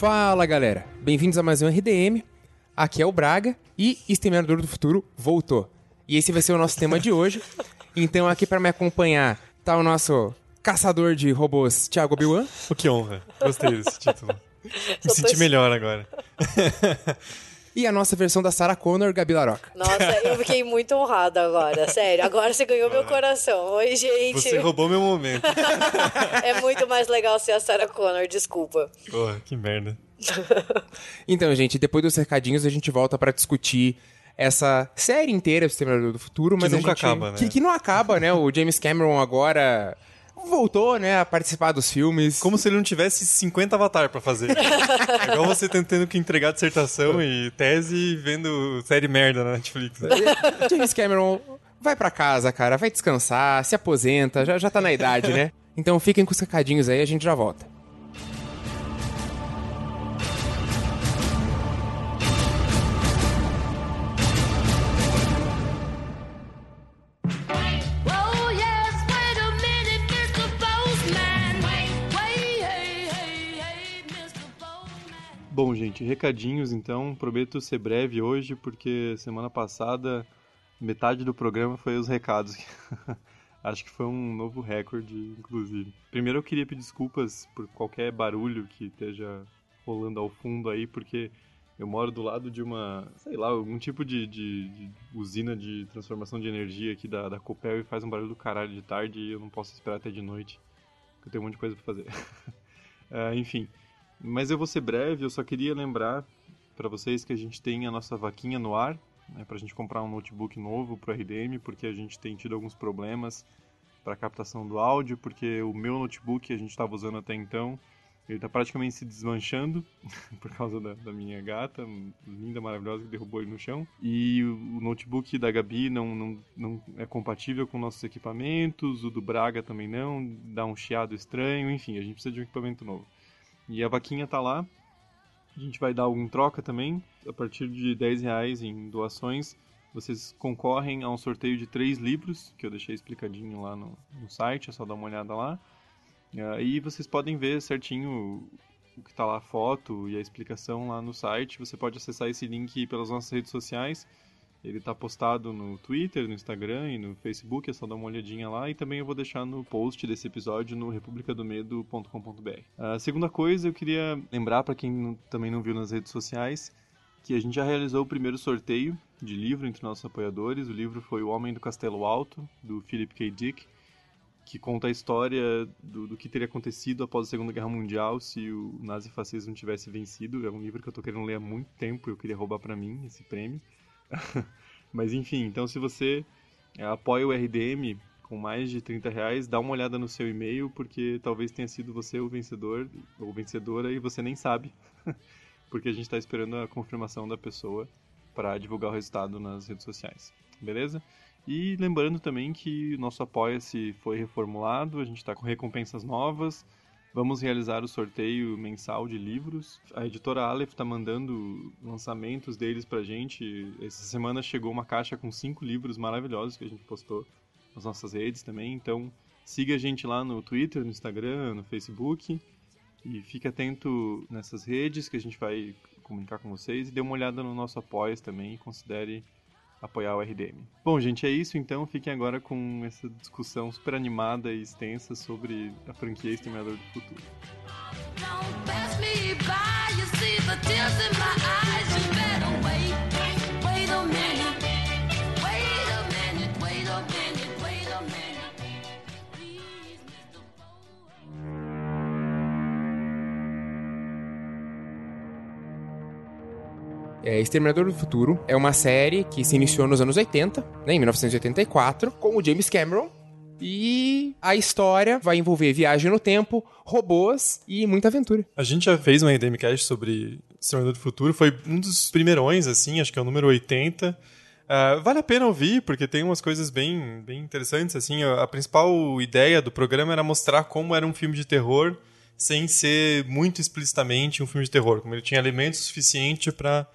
Fala galera, bem-vindos a mais um RDM. Aqui é o Braga e Exterminador do Futuro voltou. E esse vai ser o nosso tema de hoje. Então, aqui para me acompanhar tá o nosso caçador de robôs, Thiago Biwan. O que honra. Gostei desse título. Me senti melhor agora. E a nossa versão da Sarah Connor, Gabi Laroca. Nossa, eu fiquei muito honrada agora, sério. Agora você ganhou meu coração. Oi, gente. Você roubou meu momento. É muito mais legal ser a Sarah Connor, desculpa. Porra, que merda. Então, gente, depois dos recadinhos a gente volta para discutir essa série inteira do Exterminador do Futuro, mas a nunca gente- acaba, né? Que, que não acaba, né? O James Cameron agora voltou, né, a participar dos filmes. Como se ele não tivesse 50 avatar pra fazer. É igual você tentando que entregar dissertação e tese e vendo série merda na Netflix. né? James Cameron vai pra casa, cara, vai descansar, se aposenta, já, já tá na idade, né? Então fiquem com os recadinhos aí, a gente já volta. Bom, gente, recadinhos então. Prometo ser breve hoje, porque semana passada metade do programa foi os recados. Acho que foi um novo recorde, inclusive. Primeiro eu queria pedir desculpas por qualquer barulho que esteja rolando ao fundo aí, porque eu moro do lado de uma, sei lá, algum tipo de, de- de usina de transformação de energia aqui da, da Copel e faz um barulho do caralho de tarde e eu não posso esperar até de noite, porque eu tenho um monte de coisa pra fazer. Ah, enfim, mas eu vou ser breve, eu só queria lembrar para vocês que a gente tem a nossa vaquinha no ar, né, para a gente comprar um notebook novo para o RDM, porque a gente tem tido alguns problemas para captação do áudio, porque o meu notebook a gente estava usando até então, ele está praticamente se desmanchando por causa da, da minha gata, linda, maravilhosa, que derrubou ele no chão. E o, o notebook da Gabi não, não, não é compatível com nossos equipamentos, o do Braga também não, dá um chiado estranho, enfim, a gente precisa de um equipamento novo. E a vaquinha tá lá. A gente vai dar algum troca também. A partir de 10 reais em doações, vocês concorrem a um sorteio de três livros, que eu deixei explicadinho lá no, no site, é só dar uma olhada lá. Aí vocês podem ver certinho o que tá lá, a foto e a explicação lá no site. Você pode acessar esse link pelas nossas redes sociais. Ele está postado no Twitter, no Instagram e no Facebook, é só dar uma olhadinha lá. E também eu vou deixar no post desse episódio no republicadomedo.com.br. A segunda coisa, eu queria lembrar para quem não- também não viu nas redes sociais que a gente já realizou o primeiro sorteio de livro entre nossos apoiadores. O livro foi O Homem do Castelo Alto, do Philip K. Dick, que conta a história do, do que teria acontecido após a Segunda Guerra Mundial se o nazifascismo tivesse vencido. É um livro que eu tô querendo ler há muito tempo e eu queria roubar para mim esse prêmio. Mas enfim, então se você é, apoia o RDM com mais de 30 reais, dá uma olhada no seu e-mail, porque talvez tenha sido você o vencedor ou vencedora e você nem sabe, porque a gente está esperando a confirmação da pessoa para divulgar o resultado nas redes sociais, beleza? E lembrando também que nosso Apoia-se foi reformulado, a gente está com recompensas novas, Vamos realizar o sorteio mensal de livros. A editora Aleph está mandando lançamentos deles pra gente. Essa semana chegou uma caixa com cinco livros maravilhosos que a gente postou nas nossas redes também. Então siga a gente lá no Twitter, no Instagram, no Facebook. E fique atento nessas redes que a gente vai comunicar com vocês. E dê uma olhada no nosso apoio também e considere apoiar o RDM. Bom, gente, é isso então. Fiquem agora com essa discussão super animada e extensa sobre a franquia Exterminador do Futuro. Don't É, Exterminador do Futuro é uma série que se iniciou nos anos 80, né, em 1984, com o James Cameron. E a história vai envolver viagem no tempo, robôs e muita aventura. A gente já fez um RDMcast sobre Exterminador do Futuro, foi um dos primeirões, assim, acho que é o número 80. Ah, vale a pena ouvir, porque tem umas coisas bem, bem interessantes, assim. A, a principal ideia do programa era mostrar como era um filme de terror sem ser muito explicitamente um filme de terror, como ele tinha elementos suficientes para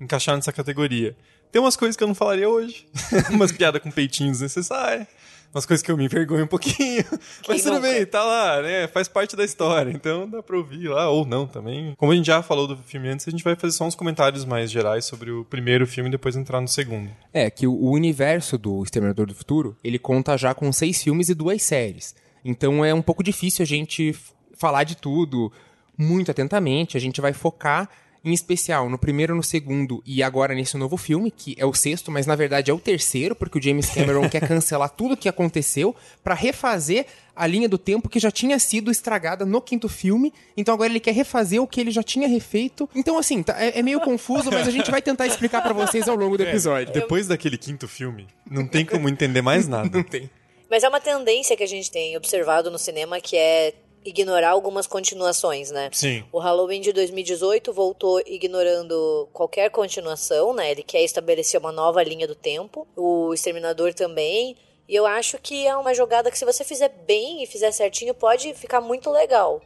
encaixar nessa categoria. Tem umas coisas que eu não falaria hoje, umas piadas com peitinhos necessárias, umas coisas que eu me envergonho um pouquinho. Mas tudo nunca? bem, tá lá, né? Faz parte da história. Então dá pra ouvir lá, ou não também. Como a gente já falou do filme antes, a gente vai fazer só uns comentários mais gerais sobre o primeiro filme e depois entrar no segundo. É, que o, universo do Exterminador do Futuro, ele conta já com seis filmes e duas séries. Então é um pouco difícil a gente falar de tudo muito atentamente. A gente vai focar em especial no primeiro, no segundo e agora nesse novo filme, que é o sexto, mas na verdade é o terceiro, porque o James Cameron quer cancelar tudo o que aconteceu pra refazer a linha do tempo que já tinha sido estragada no quinto filme. Então agora ele quer refazer o que ele já tinha refeito. Então assim, tá- é, é meio confuso, mas a gente vai tentar explicar pra vocês ao longo do episódio. Depois daquele quinto filme, não tem como entender mais nada. Não tem. Mas é uma tendência que a gente tem observado no cinema que é ignorar algumas continuações, né? Sim. O Halloween de 2018 voltou ignorando qualquer continuação, né? Ele quer estabelecer uma nova linha do tempo. O Exterminador também. E eu acho que é uma jogada que, se você fizer bem e fizer certinho, pode ficar muito legal.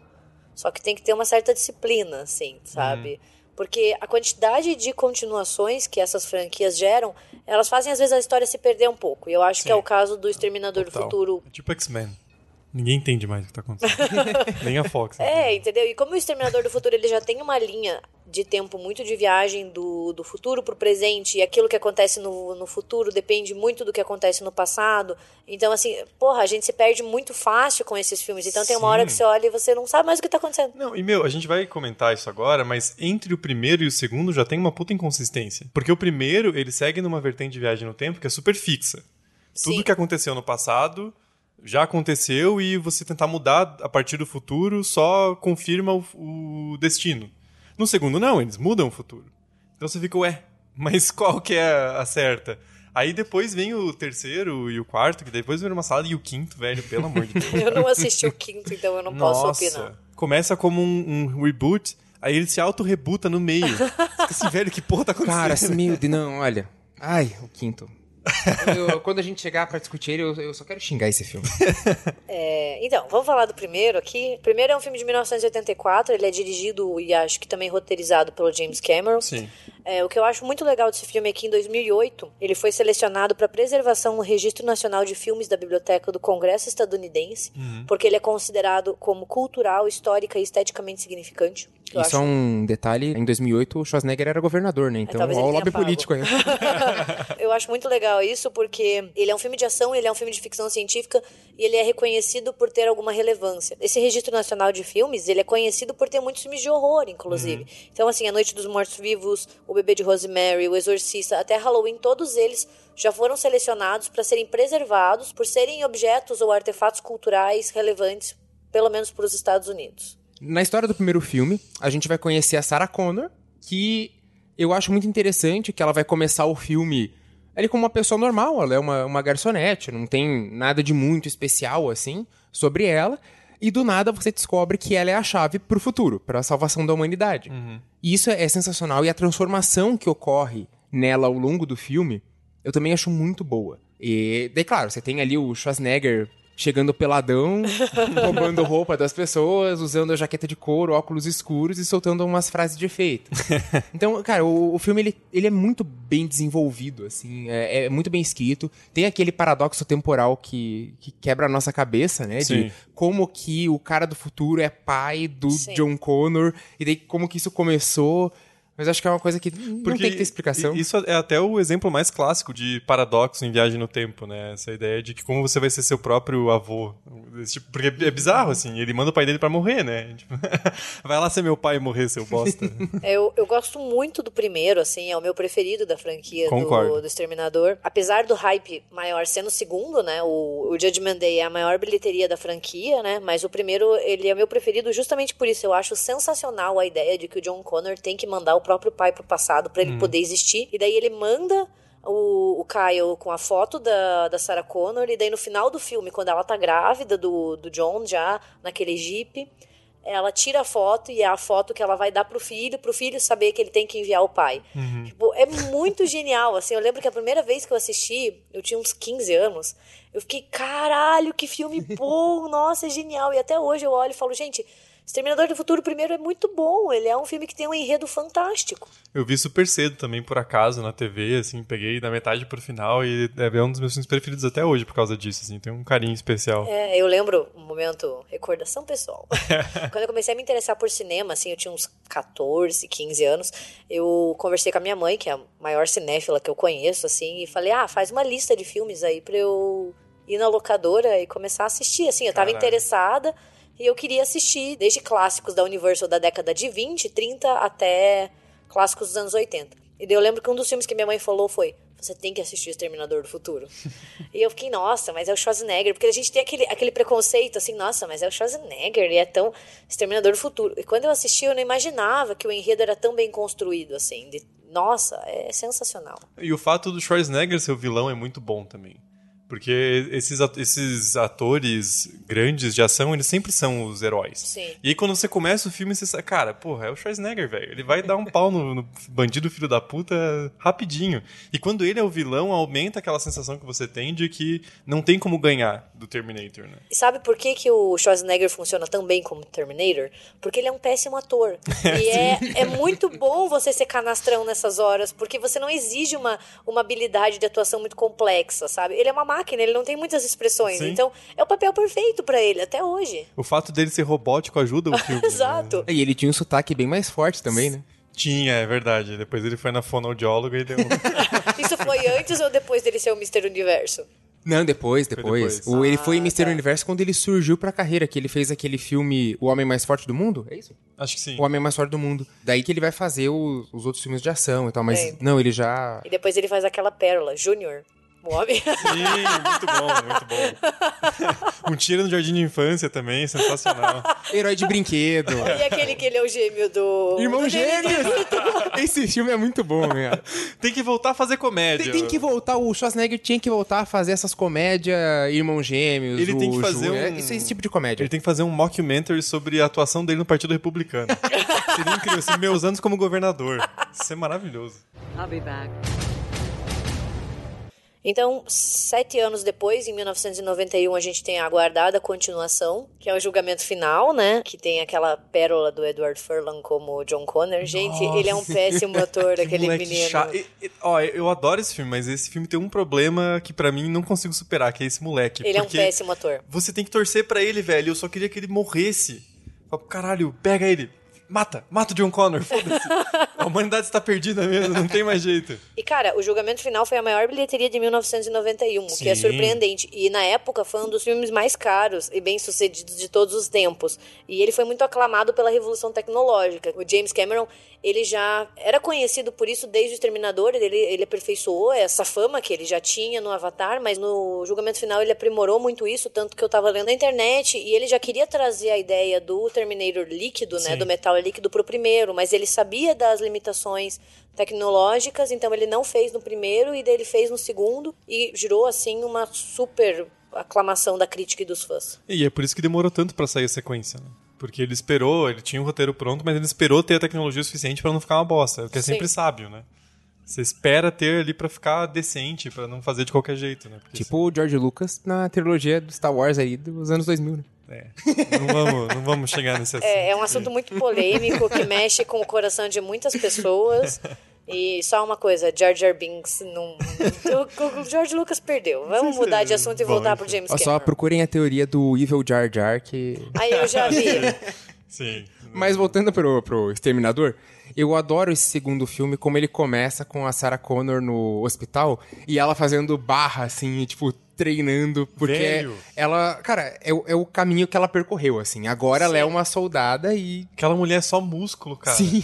Só que tem que ter uma certa disciplina, assim, sabe? Porque a quantidade de continuações que essas franquias geram, elas fazem às vezes a história se perder um pouco. E eu acho que é Sim. o caso do Exterminador Total. do Futuro É tipo X-Men. Ninguém entende mais o que tá acontecendo. Nem a Fox. É, entendeu? E como o Exterminador do Futuro ele já tem uma linha de tempo muito de viagem do, do futuro pro presente, e aquilo que acontece no, no futuro depende muito do que acontece no passado. Então, assim, porra, a gente se perde muito fácil com esses filmes. Então tem uma hora que Sim. você olha e você não sabe mais o que tá acontecendo. Não, e meu, a gente vai comentar isso agora, mas entre o primeiro e o segundo já tem uma puta inconsistência. Porque o primeiro, ele segue numa vertente de viagem no tempo que é super fixa. Tudo Sim. que aconteceu no passado já aconteceu e você tentar mudar a partir do futuro só confirma o, o destino. No segundo, não, eles mudam o futuro. Então você fica, ué, mas qual que é a certa? Aí depois vem o terceiro e o quarto, que depois vem uma sala, e o quinto, velho, pelo amor de Deus. Eu não assisti o quinto, então eu não posso opinar. Começa como um, um reboot, aí ele se auto-rebuta no meio. Fica assim, velho, que porra tá acontecendo? Cara, assim, meu Deus, não, olha. Ai, o quinto. Eu- quando a gente chegar pra discutir ele, eu, eu só quero xingar esse filme. É, então, vamos falar do primeiro aqui. O primeiro é um filme de 1984, ele é dirigido e acho que também roteirizado pelo James Cameron. Sim. É, o que eu acho muito legal desse filme é que em 2008 ele foi selecionado para preservação no Registro Nacional de Filmes da Biblioteca do Congresso Estadunidense, Uhum. porque ele é considerado como cultural, histórica e esteticamente significante. E só acho- um detalhe, em 2008 o Schwarzenegger era governador, né? Então, ó, o lobby pago. político aí. Eu acho muito legal isso porque ele é um filme de ação, ele é um filme de ficção científica e ele é reconhecido por ter alguma relevância. Esse Registro Nacional de Filmes, ele é conhecido por ter muitos filmes de horror, inclusive. Então, assim, A Noite dos Mortos-Vivos, O Bebê de Rosemary, O Exorcista, até Halloween, todos eles já foram selecionados para serem preservados por serem objetos ou artefatos culturais relevantes, pelo menos para os Estados Unidos. Na história do primeiro filme, a gente vai conhecer a Sarah Connor, que eu acho muito interessante que ela vai começar o filme ali como uma pessoa normal, ela é uma, uma garçonete, não tem nada de muito especial assim sobre ela, e do nada você descobre que ela é a chave pro futuro, para a salvação da humanidade. E isso é, é sensacional, e a transformação que ocorre nela ao longo do filme, eu também acho muito boa. E, daí, claro, você tem ali o Schwarzenegger chegando peladão, roubando roupa das pessoas, usando a jaqueta de couro, óculos escuros e soltando umas frases de efeito. Então, cara, o, o filme ele, ele é muito bem desenvolvido, assim, é, é muito bem escrito. Tem aquele paradoxo temporal que, que quebra a nossa cabeça, né? Sim. De como que o cara do futuro é pai do Sim. John Connor, e daí como que isso começou. Mas acho que é uma coisa que não tem que ter explicação. Isso é até o exemplo mais clássico de paradoxo em viagem no tempo, né? Essa ideia de que como você vai ser seu próprio avô. Tipo- porque é bizarro, assim. Ele manda o pai dele pra morrer, né? Tipo, vai lá ser meu pai e morrer, seu bosta. Eu, eu gosto muito do primeiro, assim, é o meu preferido da franquia Concordo. do, do Exterminador. Apesar do hype maior sendo o segundo, né? O, o Judgment Day é a maior bilheteria da franquia, né? Mas o primeiro, ele é o meu preferido justamente por isso. Eu acho sensacional a ideia de que o John Connor tem que mandar o próprio pai pro passado pra ele poder existir. E daí ele manda o, o Kyle com a foto da, da Sarah Connor, e daí no final do filme, quando ela tá grávida do, do John, já naquele jeep, ela tira a foto e é a foto que ela vai dar pro filho, pro filho saber que ele tem que enviar o pai. Tipo, é muito genial, assim, eu lembro que a primeira vez que eu assisti, eu tinha uns 15 anos, eu fiquei, caralho, que filme bom, nossa, é genial, e até hoje eu olho e falo, gente, Exterminador do Futuro primeiro é muito bom, ele é um filme que tem um enredo fantástico. Eu vi super cedo também, por acaso, na TV, assim, peguei da metade pro final e é um dos meus filmes preferidos até hoje por causa disso, assim, tem um carinho especial. É, eu lembro um momento, recordação pessoal. Quando eu comecei a me interessar por cinema, assim, eu tinha uns 14, 15 anos, eu conversei com a minha mãe, que é a maior cinéfila que eu conheço, assim, e falei, ah, faz uma lista de filmes aí pra eu ir na locadora e começar a assistir, assim, eu tava interessada e eu queria assistir desde clássicos da Universal da década de 20, 30 até clássicos dos anos 80. E daí eu lembro que um dos filmes que minha mãe falou foi: Você tem que assistir o Exterminador do Futuro. e eu fiquei, nossa, mas é o Schwarzenegger. Porque a gente tem aquele, aquele preconceito assim, nossa, mas é o Schwarzenegger, ele é tão Exterminador do Futuro. E quando eu assisti, eu não imaginava que o enredo era tão bem construído, assim. de- nossa, é sensacional. E o fato do Schwarzenegger ser o vilão é muito bom também. Porque esses, esses atores grandes de ação, eles sempre são os heróis. Sim. E aí quando você começa o filme, você sabe, cara, porra, é o Schwarzenegger, velho. Ele vai dar um pau no, no bandido filho da puta rapidinho. E quando ele é o vilão, aumenta aquela sensação que você tem de que não tem como ganhar do Terminator, né? E sabe por que, que o Schwarzenegger funciona tão bem como Terminator? Porque ele é um péssimo ator. E é, é muito bom você ser canastrão nessas horas, porque você não exige uma, uma habilidade de atuação muito complexa, sabe? Ele é uma máquina, ele não tem muitas expressões. Sim. Então, é o papel perfeito pra ele, até hoje. O fato dele ser robótico ajuda o filme. né? Exato. E ele tinha um sotaque bem mais forte também, né? Tinha, é verdade. Depois ele foi na fonoaudióloga e deu. Isso foi antes ou depois dele ser o Mr. Universo? Não, depois, depois. depois. O, ele foi Ah, Mr. tá. Universo quando ele surgiu pra carreira, que ele fez aquele filme O Homem Mais Forte do Mundo? É isso? Acho que sim. O Homem Mais Forte do Mundo. Daí que ele vai fazer o- os outros filmes de ação e tal, mas É. não, ele já... E depois ele faz aquela pérola, Júnior. Homem. Sim, muito bom, muito bom. um tiro no jardim de infância também, sensacional. Herói de brinquedo. e aquele que ele é o gêmeo do. Irmão do Gêmeos! Esse filme é muito bom, cara. Tem que voltar a fazer comédia. Tem, tem que voltar, o Schwarzenegger tinha que voltar a fazer essas comédias Irmão Gêmeos, Ele tem que fazer Ju- é, um- Esse, esse tipo de comédia. Ele tem que fazer um mockumentary sobre a atuação dele no Partido Republicano. Seria incrível, assim, meus anos como governador. Isso é maravilhoso. I'll be back. Então, sete anos depois, em 1991, a gente tem a aguardada continuação, que é o julgamento final, né? Que tem aquela pérola do Edward Furlong como John Connor. Gente, ele é um péssimo ator, aquele menino. chato. E- e- ó, eu adoro esse filme, mas esse filme tem um problema que pra mim não consigo superar, que é esse moleque. Ele é um péssimo ator. Você tem que torcer pra ele, velho. Eu só queria que ele morresse. Caralho, pega ele. Mata, mata o John Connor, foda-se. A humanidade está perdida mesmo, não tem mais jeito. E, cara, o julgamento final foi a maior bilheteria de 1991, o que é Sim. surpreendente. E, na época, foi um dos filmes mais caros e bem-sucedidos de todos os tempos. E ele foi muito aclamado pela revolução tecnológica. O James Cameron, ele já era conhecido por isso desde o Exterminador. Ele, ele aperfeiçoou essa fama que ele já tinha no Avatar, mas no julgamento final ele aprimorou muito isso, tanto que eu tava lendo na internet e ele já queria trazer a ideia do Terminator líquido, né, Sim. do metal líquido pro primeiro, mas ele sabia das limitações tecnológicas, então ele não fez no primeiro e daí ele fez no segundo e girou assim uma super aclamação da crítica e dos fãs. E é por isso que demorou tanto pra sair a sequência, né? Porque ele esperou, ele tinha o roteiro pronto, mas ele esperou ter a tecnologia suficiente pra não ficar uma bosta, o que é Sim. sempre sábio, né? Você espera ter ali pra ficar decente, pra não fazer de qualquer jeito, né? Porque Tipo o George Lucas na trilogia do Star Wars aí dos anos 2000, né? É. Não vamos, não vamos chegar nesse assunto. É, é um assunto muito polêmico que mexe com o coração de muitas pessoas. E só uma coisa, Jar Jar Binks não. O George Lucas perdeu. Vamos mudar de assunto e bom, voltar pro. James Ó, só Cameron. procurem a teoria do Evil Jar Jar, que... Aí eu já vi. Sim. Mas voltando pro, pro Exterminador, eu adoro esse segundo filme, como ele começa com a Sarah Connor no hospital e ela fazendo barra, assim, tipo, treinando, porque Velho. ela, cara, é, o- é o caminho que ela percorreu, assim. Agora ela é uma soldada e. Aquela mulher é só músculo, cara. Sim.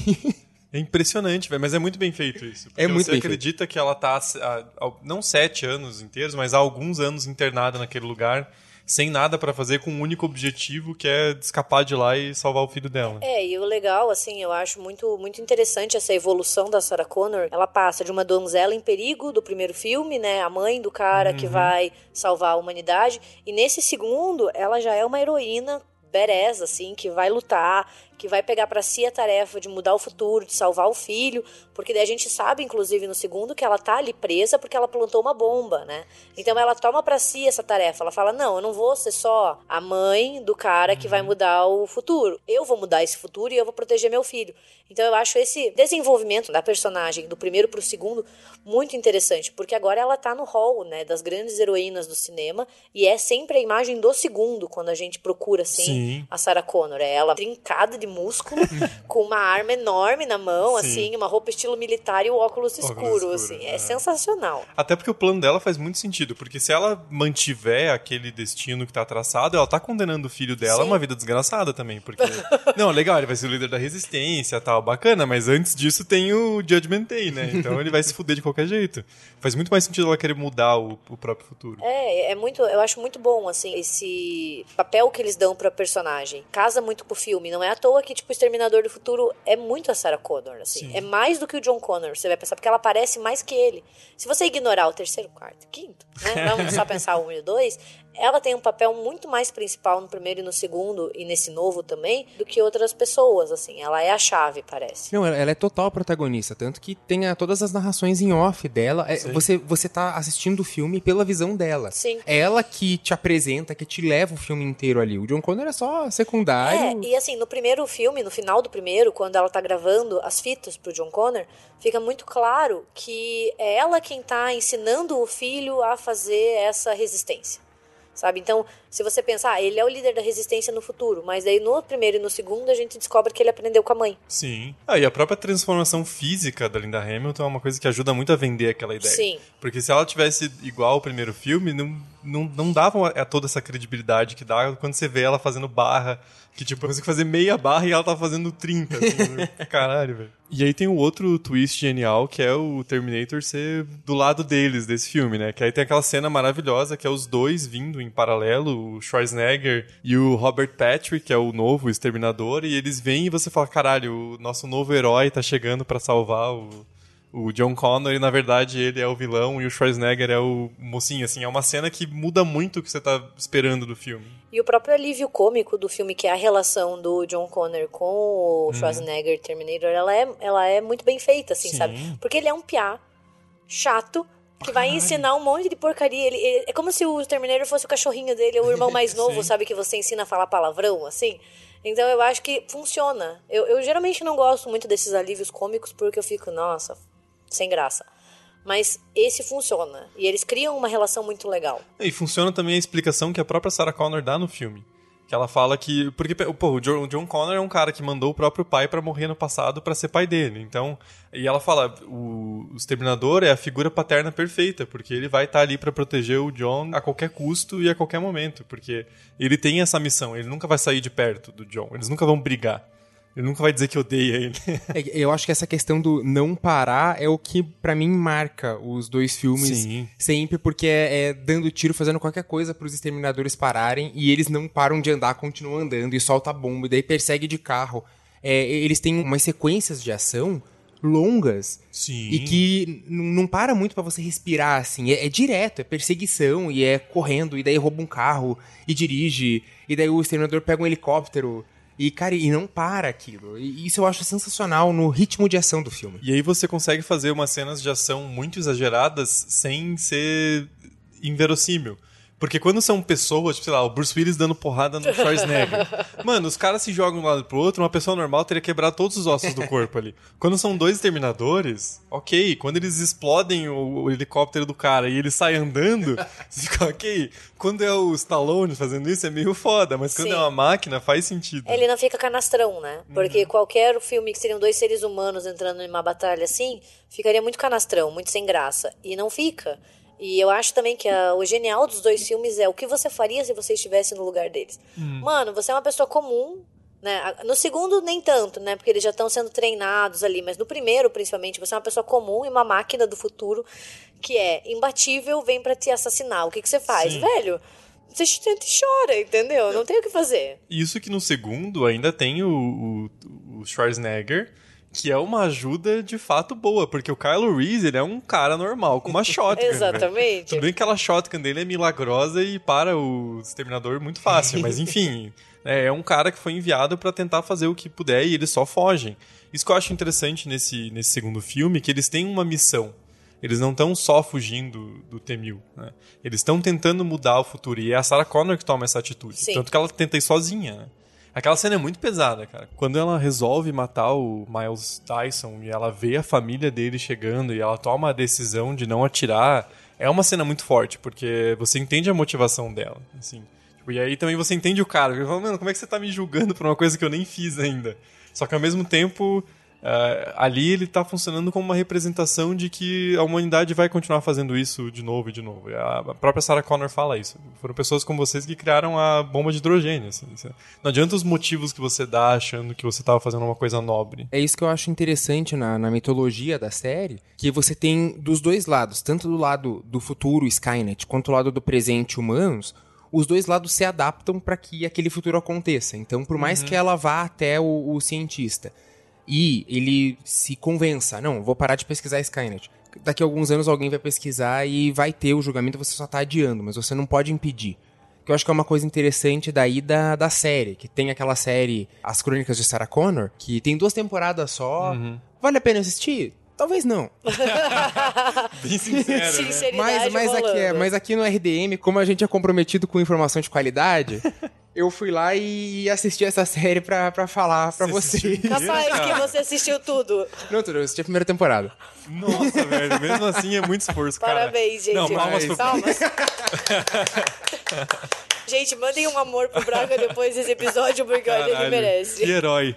É impressionante, velho, mas é muito bem feito isso. É muito você bem acredita que ela tá, há- há- não sete anos inteiros, mas há alguns anos internada naquele lugar, sem nada pra fazer, com um único objetivo, que é escapar de lá e salvar o filho dela. É, e o legal, assim, eu acho muito, muito interessante essa evolução da Sarah Connor. Ela passa de uma donzela em perigo do primeiro filme, né? A mãe do cara que vai salvar a humanidade. E nesse segundo, ela já é uma heroína badass, assim, que vai lutar, que vai pegar pra si a tarefa de mudar o futuro, de salvar o filho, porque daí a gente sabe, inclusive no segundo, que ela tá ali presa porque ela plantou uma bomba, né? Então ela toma pra si essa tarefa. Ela fala: "Não, eu não vou ser só a mãe do cara que vai mudar o futuro. Eu vou mudar esse futuro e eu vou proteger meu filho". Então eu acho esse desenvolvimento da personagem do primeiro pro segundo muito interessante, porque agora ela tá no hall, né, das grandes heroínas do cinema e é sempre a imagem do segundo quando a gente procura assim Sim. a Sarah Connor. É ela trincada de músculo, com uma arma enorme na mão, Sim. assim, uma roupa estilo militar e o óculos escuro, escuro, assim. É, é. sensacional. Até porque o plano dela faz muito sentido, porque se ela mantiver aquele destino que tá traçado, ela tá condenando o filho dela a uma vida desgraçada também, porque... não, legal, ele vai ser o líder da resistência e tal, bacana, mas antes disso tem o Judgment Day, né? Então ele vai se fuder de qualquer jeito. Faz muito mais sentido ela querer mudar o, o próprio futuro. É, é muito, eu acho muito bom, assim, esse papel que eles dão pra personagem. Casa muito com o filme. Não é à toa que, tipo, o Exterminador do Futuro é muito a Sarah Connor, assim. Sim. É mais do que o John Connor, você vai pensar, porque ela parece mais que ele. Se você ignorar o terceiro, quarto, quinto, né? Vamos só pensar o um e o dois, ela tem um papel muito mais principal no primeiro e no segundo, e nesse novo também, do que outras pessoas, assim. Ela é a chave, parece. Não, ela ela é total protagonista, tanto que tem a- todas as narrações em off dela. É, você, você tá assistindo o filme pela visão dela. Sim. É ela que te apresenta, que te leva o filme inteiro ali. O John Connor é só secundário. É, e assim, no primeiro filme, no final do primeiro, quando ela tá gravando as fitas pro John Connor, fica muito claro que é ela quem tá ensinando o filho a fazer essa resistência. Sabe? Então, se você pensar, ah, ele é o líder da resistência no futuro, mas aí no primeiro e no segundo a gente descobre que ele aprendeu com a mãe. Sim. Ah, e a própria transformação física da Linda Hamilton é uma coisa que ajuda muito a vender aquela ideia. Sim. Porque se ela tivesse igual ao primeiro filme, não, não, não dava a toda essa credibilidade que dá quando você vê ela fazendo barra. Que tipo, você fazer meia barra e ela tá fazendo 30. Assim, caralho, velho. E aí tem o outro twist genial, que é o Terminator ser do lado deles, desse filme, né? Que aí tem aquela cena maravilhosa, que é os dois vindo em paralelo, o Schwarzenegger e o Robert Patrick, que é o novo Exterminador, e eles vêm e você fala, caralho, o nosso novo herói tá chegando pra salvar o, o John Connor na verdade ele é o vilão e o Schwarzenegger é o mocinho, assim, é uma cena que muda muito o que você tá esperando do filme. E o próprio alívio cômico do filme, que é a relação do John Connor com Uhum. o Schwarzenegger Terminator, ela é, ela é muito bem feita, assim, Sim. sabe? Porque ele é um piá chato que vai ensinar um monte de porcaria. Ele, ele- é como se o Terminator fosse o cachorrinho dele, ou o irmão mais novo, sabe? Que você ensina a falar palavrão, assim. Então eu acho que funciona. Eu, eu geralmente não gosto muito desses alívios cômicos porque eu fico, nossa, sem graça. Mas esse funciona. E eles criam uma relação muito legal. E funciona também a explicação que a própria Sarah Connor dá no filme. Que ela fala que. Porque, pô, o John, Connor é um cara que mandou o próprio pai pra morrer no passado pra ser pai dele. Então. E ela fala: o, o Exterminador é a figura paterna perfeita, porque ele vai estar ali pra proteger o John a qualquer custo e a qualquer momento. Porque ele tem essa missão, ele nunca vai sair de perto do John, eles nunca vão brigar. Ele nunca vai dizer que odeia ele. É, Eu acho que essa questão do não parar é o que, pra mim, marca os dois filmes Sim. sempre, porque é, é dando tiro, fazendo qualquer coisa pros exterminadores pararem e eles não param de andar, continuam andando e solta bomba, e daí persegue de carro. É, eles têm umas sequências de ação longas Sim. e que não para muito pra você respirar, assim. É, é direto, é perseguição e é correndo, e daí rouba um carro e dirige, e daí o exterminador pega um helicóptero. E, cara, e não para aquilo. E isso eu acho sensacional no ritmo de ação do filme. E aí você consegue fazer umas cenas de ação muito exageradas sem ser inverossímil. Porque quando são pessoas, tipo, sei lá, o Bruce Willis dando porrada no Schwarzenegger. Mano, os caras se jogam de um lado pro outro, uma pessoa normal teria quebrado todos os ossos do corpo ali. Quando são dois exterminadores, ok. Quando eles explodem o, o helicóptero do cara e ele sai andando, você fica ok. Quando é o Stallone fazendo isso, é meio foda. Mas quando Sim. é uma máquina, faz sentido. Ele não fica canastrão, né? Uhum. Porque qualquer filme que seriam dois seres humanos entrando em uma batalha assim, ficaria muito canastrão, muito sem graça. E não fica. E eu acho também que a- o genial dos dois filmes é o que você faria se você estivesse no lugar deles. Uhum. Mano, você é uma pessoa comum, né? No segundo, nem tanto, né? Porque eles já estão sendo treinados ali. Mas no primeiro, principalmente, você é uma pessoa comum e uma máquina do futuro que é imbatível, vem pra te assassinar. O que, que você faz? Sim. Velho, você ch- chora, entendeu? Não tem o que fazer. Isso que no segundo ainda tem o, o, o Schwarzenegger, que é uma ajuda de fato boa, porque o Kylo Reese, ele é um cara normal, com uma shotgun. velho. Exatamente. Tudo bem que aquela shotgun dele é milagrosa e para o Exterminador muito fácil, mas enfim, É, é um cara que foi enviado pra tentar fazer o que puder e eles só fogem. Isso que eu acho interessante nesse, nesse segundo filme, que eles têm uma missão. Eles não estão só fugindo do T-1000, né? Eles estão tentando mudar o futuro. E é a Sarah Connor que toma essa atitude. Sim. Tanto que ela tenta ir sozinha, né? Aquela cena é muito pesada, cara. Quando ela resolve matar o Miles Dyson e ela vê a família dele chegando e ela toma a decisão de não atirar, é uma cena muito forte, porque você entende a motivação dela, assim. Tipo, e aí também você entende o cara. Ele fala, mano, como é que você tá me julgando por uma coisa que eu nem fiz ainda? Só que ao mesmo tempo, ah, ali ele tá funcionando como uma representação de que a humanidade vai continuar fazendo isso de novo e de novo. A própria Sarah Connor fala isso. Foram pessoas como vocês que criaram a bomba de hidrogênio. Assim. Não adianta os motivos que você dá achando que você tava fazendo uma coisa nobre. É isso que eu acho interessante na, na mitologia da série, que você tem dos dois lados, tanto do lado do futuro Skynet, quanto do lado do presente humanos, os dois lados se adaptam para que aquele futuro aconteça. Então, por mais que ela vá até o, o cientista e ele se convença, não, vou parar de pesquisar Skynet. Daqui a alguns anos alguém vai pesquisar e vai ter o julgamento, você só tá adiando, mas você não pode impedir. Que eu acho que é uma coisa interessante daí da, da série, que tem aquela série As Crônicas de Sarah Connor, que tem duas temporadas só. Vale a pena assistir? Talvez não. Bem sincero, né? Sinceridade Mas, mas, aqui, é, mas aqui no RDM, como a gente é comprometido com informação de qualidade, eu fui lá e assisti essa série pra, pra falar pra Você vocês. assistiu? Capaz que você assistiu tudo. Não, tudo, eu assisti a primeira temporada. Nossa, velho. Mesmo assim é muito esforço, cara. Parabéns, gente. Não, palmas pro Palmas. gente, mandem um amor pro Braga depois desse episódio, porque olha, ele Caralho, merece. Que herói.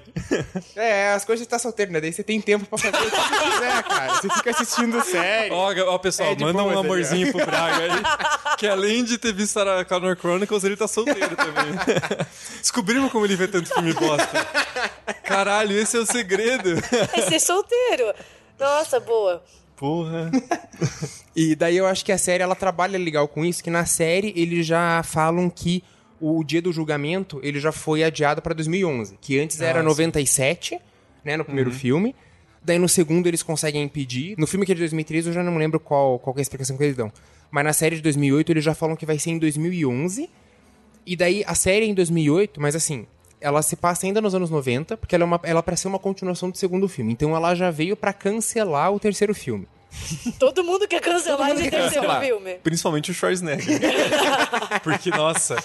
É, as coisas de estar solteiro, né? Daí você tem tempo pra fazer o que você quiser, cara. Você fica assistindo série. Ó, ó, pessoal, É manda um amorzinho pro Braga aí. Que além de ter visto Sarah Connor Chronicles, ele tá solteiro também. Descobrimos como ele vê tanto filme bosta. Caralho, esse é o segredo. É ser solteiro. Nossa, boa. Porra. E daí eu acho que a série ela trabalha legal com isso, que na série eles já falam que o dia do julgamento ele já foi adiado pra 2011, que antes era Ah, sim. 97, né, no primeiro filme. Daí no segundo eles conseguem impedir. No filme que é de 2013 eu já não lembro qual, qual é a explicação que eles dão. Mas na série de 2008 eles já falam que vai ser em 2011. E daí a série é em 2008, mas assim, ela se passa ainda nos anos 90, porque ela é, uma, ela é pra ser uma continuação do segundo filme. Então ela já veio pra cancelar o terceiro filme. Todo mundo quer cancelar esse terceiro cancelar. filme. Principalmente o Schwarzenegger. Porque, nossa,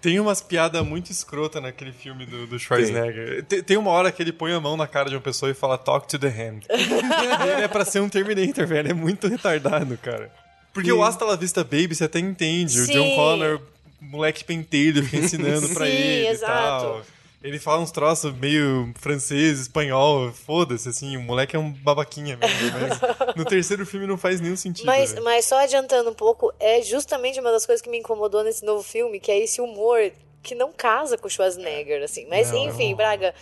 tem umas piadas muito escrotas naquele filme do, do Schwarzenegger. Tem. tem uma hora que ele põe a mão na cara de uma pessoa e fala Talk to the hand. ele é pra ser um Terminator, velho. É muito retardado, cara. Porque o Hasta La Vista Baby você até entende. O Sim. John Connor, moleque pentelho, fica ensinando pra Sim, ele exato. e tal. Ele fala uns troços meio francês, espanhol, foda-se, assim, o moleque é um babaquinha mesmo, mas no terceiro filme não faz nenhum sentido. Mas, mas só adiantando um pouco, é justamente uma das coisas que me incomodou nesse novo filme, que é esse humor que não casa com o Schwarzenegger, assim. Mas, Não, enfim, não. Braga,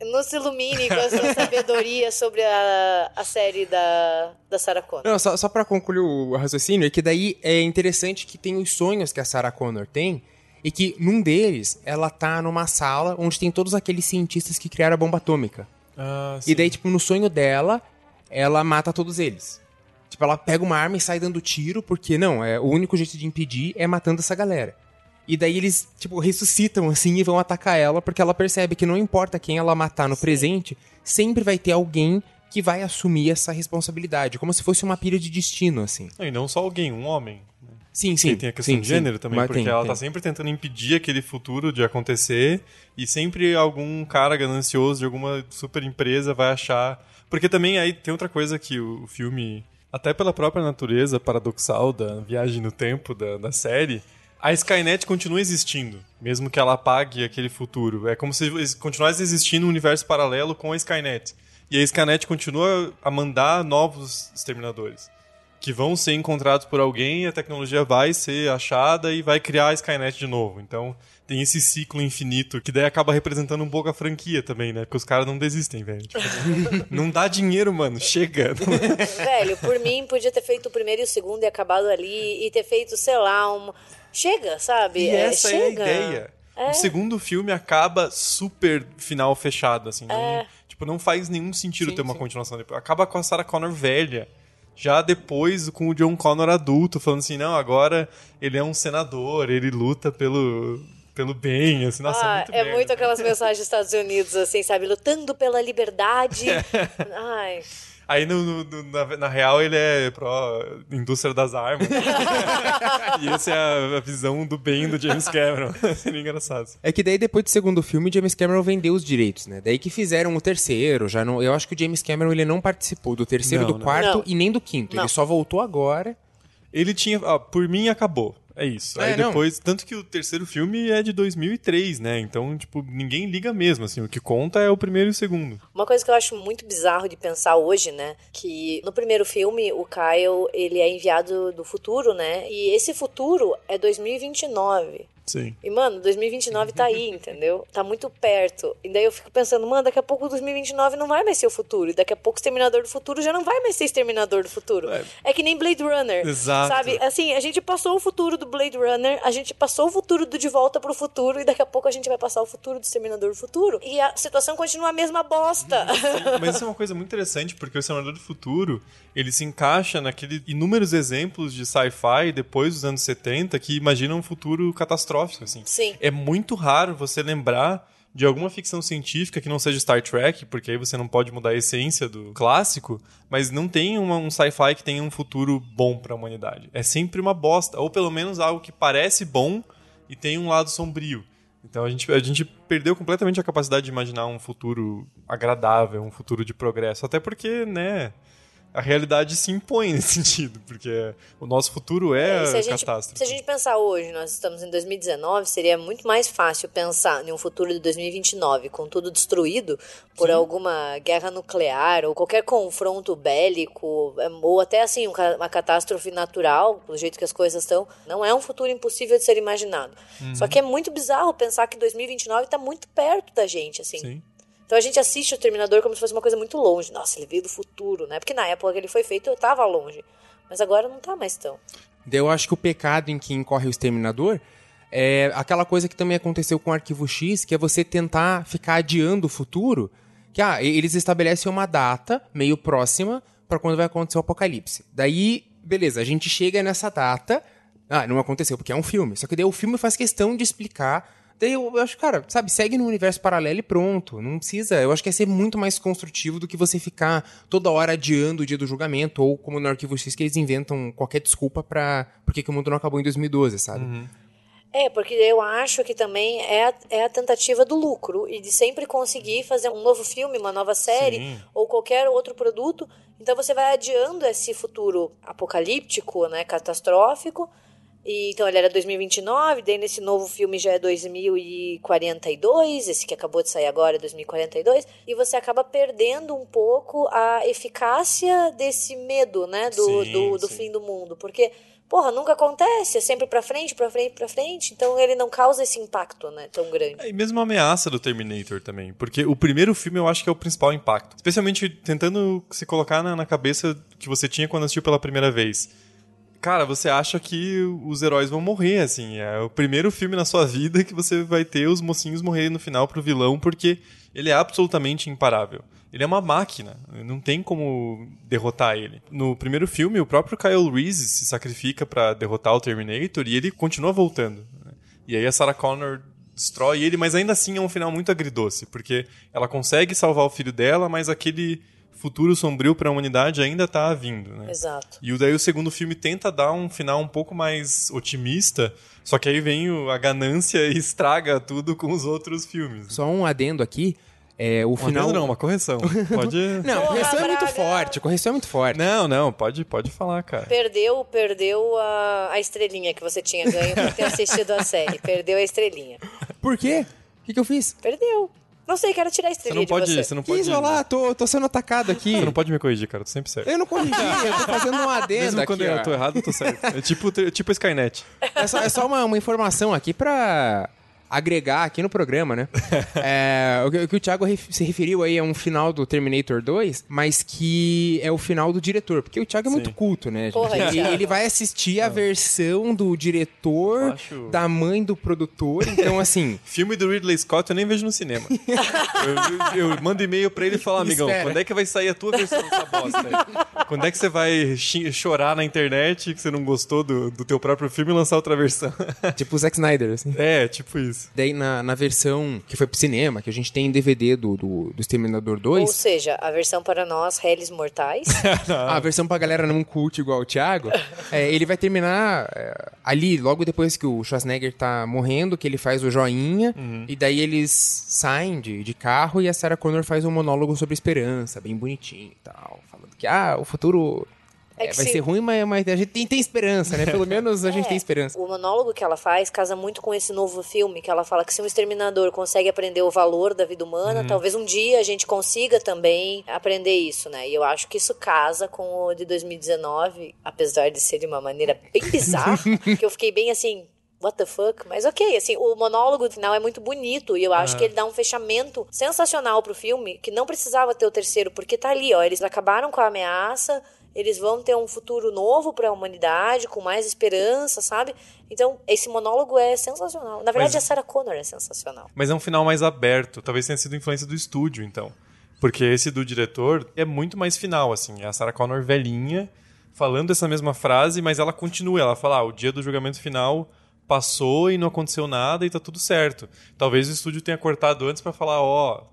nos ilumine com a sua sabedoria sobre a, a série da, da Sarah Connor. Não, só, só pra concluir o raciocínio, é que daí é interessante que tem os sonhos que a Sarah Connor tem, e que num deles ela tá numa sala onde tem todos aqueles cientistas que criaram a bomba atômica. Ah, E daí, tipo, no sonho dela, ela mata todos eles. Tipo, ela pega uma arma e sai dando tiro, porque não, é o único jeito de impedir é matando essa galera. E daí eles, tipo, ressuscitam assim e vão atacar ela, porque ela percebe que não importa quem ela matar no presente, sempre vai ter alguém que vai assumir essa responsabilidade, como se fosse uma pilha de destino, assim. E não só alguém, um homem. Sim, sim. Sim, tem a questão sim, de sim. gênero também, Mas porque tem, ela tem. tá sempre tentando impedir aquele futuro de acontecer e sempre algum cara ganancioso de alguma super empresa vai achar. Porque também aí tem outra coisa que o filme, até pela própria natureza paradoxal da viagem no tempo da, da série, a Skynet continua existindo, mesmo que ela apague aquele futuro. É como se continuasse existindo um universo paralelo com a Skynet. E a Skynet continua a mandar novos exterminadores que vão ser encontrados por alguém, a tecnologia vai ser achada e vai criar a Skynet de novo. Então, tem esse ciclo infinito, que daí acaba representando um pouco a franquia também, né? Porque os caras não desistem, velho. Tipo, não dá dinheiro, mano. Chega. Velho, por mim, podia ter feito o primeiro e o segundo e acabado ali, e ter feito, sei lá, um. Chega, sabe? E É, essa é a chega. ideia. O segundo filme acaba super final fechado, assim. Não, tipo, não faz nenhum sentido Sim, ter uma sim. continuação depois. Acaba com a Sarah Connor velha. Já depois, com o John Connor adulto, falando assim, não, agora ele é um senador, ele luta pelo, pelo bem, assim, nossa, Ah, muito é merda. muito aquelas mensagens dos Estados Unidos, assim, sabe? Lutando pela liberdade. Ai. Aí no, no- no- na, na real ele é pró indústria das armas. e essa é a, a visão do bem do James Cameron. Seria engraçado. É que daí depois do segundo filme, James Cameron vendeu os direitos, né? Daí que fizeram o terceiro, já não. Eu acho que o James Cameron ele não participou do terceiro, Não, do não. quarto Não. e nem do quinto. Não. Ele só voltou agora. Ele tinha. ah, por mim acabou. É isso. É, Aí não. depois. Tanto que o terceiro filme é de 2003, né? Então, tipo, ninguém liga mesmo. Assim, o que conta é o primeiro e o segundo. Uma coisa que eu acho muito bizarro de pensar hoje, né? Que no primeiro filme, o Kyle, ele é enviado do futuro, né? E esse futuro é 2029. Sim. E, mano, 2029 tá aí, entendeu? Tá muito perto. E daí eu fico pensando, mano, daqui a pouco 2029 não vai mais ser o futuro. E daqui a pouco Exterminador do Futuro já não vai mais ser Exterminador do Futuro. É, que nem Blade Runner. Exato. Sabe? Assim, a gente passou o futuro do Blade Runner, a gente passou o futuro do De Volta pro Futuro, e daqui a pouco a gente vai passar o futuro do Exterminador do Futuro. E a situação continua a mesma bosta. Mas isso é uma coisa muito interessante, porque o Exterminador do Futuro, ele se encaixa naquele inúmeros exemplos de sci-fi depois dos anos 70 que imaginam um futuro catastrófico, assim. Sim. É muito raro você lembrar de alguma ficção científica que não seja Star Trek, porque aí você não pode mudar a essência do clássico, mas não tem uma- um sci-fi que tenha um futuro bom pra humanidade. É sempre uma bosta, ou pelo menos algo que parece bom e tem um lado sombrio. Então a gente, a gente perdeu completamente a capacidade de imaginar um futuro agradável, um futuro de progresso. Até porque, né, a realidade se impõe nesse sentido, porque o nosso futuro é, E se gente, catástrofe. se a gente pensar hoje, nós estamos em 2019, seria muito mais fácil pensar em um futuro de 2029 com tudo destruído por alguma guerra nuclear ou qualquer confronto bélico, é, ou até assim, um uma catástrofe natural, do jeito que as coisas estão. Não é um futuro impossível de ser imaginado. Uhum. Só que é muito bizarro pensar que 2029 está muito perto da gente, assim. Sim. Então a gente assiste o Terminador como se fosse uma coisa muito longe. Nossa, ele veio do futuro, né? Porque na época que ele foi feito, eu tava longe. Mas agora não tá mais tão. Eu acho que o pecado em que incorre o Exterminador é aquela coisa que também aconteceu com o Arquivo X, que é você tentar ficar adiando o futuro. Que ah, eles estabelecem uma data meio próxima para quando vai acontecer o apocalipse. Daí, beleza, a gente chega nessa data. Ah, não aconteceu porque é um filme. Só que daí o filme faz questão de explicar. Daí eu, eu acho, cara, sabe, segue no universo paralelo e pronto. Não precisa. Eu acho que ia ser muito mais construtivo do que você ficar toda hora adiando o dia do julgamento, ou como no Arquivo X, que eles inventam qualquer desculpa pra. Por que o mundo não acabou em 2012, sabe? É, porque eu acho que também é a, é a tentativa do lucro e de sempre conseguir fazer um novo filme, uma nova série Sim. ou qualquer outro produto. Então você vai adiando esse futuro apocalíptico, né, catastrófico. E, então ele era 2029, daí nesse novo filme já é 2042, esse que acabou de sair agora é 2042, e você acaba perdendo um pouco a eficácia desse medo, né, do, Sim, do, do sim. fim do mundo, porque porra, nunca acontece, é sempre pra frente, pra frente, pra frente, então ele não causa esse impacto, né, tão grande. É, E mesmo a ameaça do Terminator também. Porque o primeiro filme eu acho que é o principal impacto. Especialmente tentando se colocar na, na cabeça que você tinha quando assistiu pela primeira vez. Cara, você acha que os heróis vão morrer, assim. É o primeiro filme na sua vida que você vai ter os mocinhos morrerem no final pro vilão, porque ele é absolutamente imparável. Ele é uma máquina, não tem como derrotar ele. No primeiro filme, o próprio Kyle Reese se sacrifica pra derrotar o Terminator e ele continua voltando. né? E aí a Sarah Connor destrói ele, mas ainda assim é um final muito agridoce, porque ela consegue salvar o filho dela, mas aquele futuro sombrio pra humanidade ainda tá vindo, né? Exato. E o- daí o segundo filme tenta dar um final um pouco mais otimista, só que aí vem o- a ganância e estraga tudo com os outros filmes. Só um adendo aqui. É, o Um final. não, uma correção. Pode. Não, Porra, correção é muito Braga! forte. Correção é muito forte. Não, não, pode, pode falar, cara. Perdeu, perdeu a, a estrelinha que você tinha ganho por ter assistido a série. Perdeu a estrelinha. Por quê? O que, que eu fiz? Perdeu. Não sei, quero tirar a Você estrelinha não pode, de você. você não pode. isso, olha lá, tô, tô sendo atacado aqui. Você não pode me corrigir, cara, eu tô sempre certo. Eu não corrigi, eu tô fazendo um adendo Mesmo aqui. quando eu ó. tô errado, eu tô certo. É tipo, tipo Skynet. É só, é só uma, uma informação aqui pra agregar aqui no programa, né? É, o, que, o que o Thiago ref- se referiu aí é um final do Terminator 2, mas que é o final do diretor. Porque o Thiago é muito Sim. culto, né? gente? Porra, ele, ele vai assistir a versão do diretor, acho- da mãe do produtor. Então, assim, Filme do Ridley Scott eu nem vejo no cinema. eu, eu- eu mando e-mail pra ele e falo, amigão, Espera. quando é que vai sair a tua versão dessa bosta aí? Quando é que você vai chorar na internet que você não gostou do, do teu próprio filme e lançar outra versão? tipo o Zack Snyder, assim. é, tipo isso. Isso. Daí na, na versão que foi pro cinema, que a gente tem em DVD do, do, do Exterminador Ou 2, seja, a versão para nós, réis mortais. a versão pra galera não curte igual o Thiago, é, ele vai terminar é, ali, logo depois que o Schwarzenegger tá morrendo, que ele faz o joinha, e daí eles saem de, de carro e a Sarah Connor faz um monólogo sobre esperança, bem bonitinho e tal, falando que, ah, o futuro É é, vai se- ser ruim, mas, mas a gente tem, tem esperança, né? Pelo menos a gente É, tem esperança. O monólogo que ela faz casa muito com esse novo filme, que ela fala que se um exterminador consegue aprender o valor da vida humana, talvez um dia a gente consiga também aprender isso, né? E eu acho que isso casa com o de 2019, apesar de ser de uma maneira bem bizarra, que eu fiquei bem assim. What the fuck? Mas ok, assim, o monólogo final é muito bonito e eu acho que ele dá um fechamento sensacional pro filme, que não precisava ter o terceiro, porque tá ali, ó, eles acabaram com a ameaça, eles vão ter um futuro novo para a humanidade, com mais esperança, sabe? Então, esse monólogo é sensacional. Na verdade, Mas- a Sarah Connor é sensacional. Mas é um final mais aberto. Talvez tenha sido influência do estúdio, então. Porque esse do diretor é muito mais final, assim. É a Sarah Connor velhinha, falando essa mesma frase, mas ela continua. Ela fala, ah, o dia do julgamento final passou e não aconteceu nada e tá tudo certo. Talvez o estúdio tenha cortado antes pra falar, ó...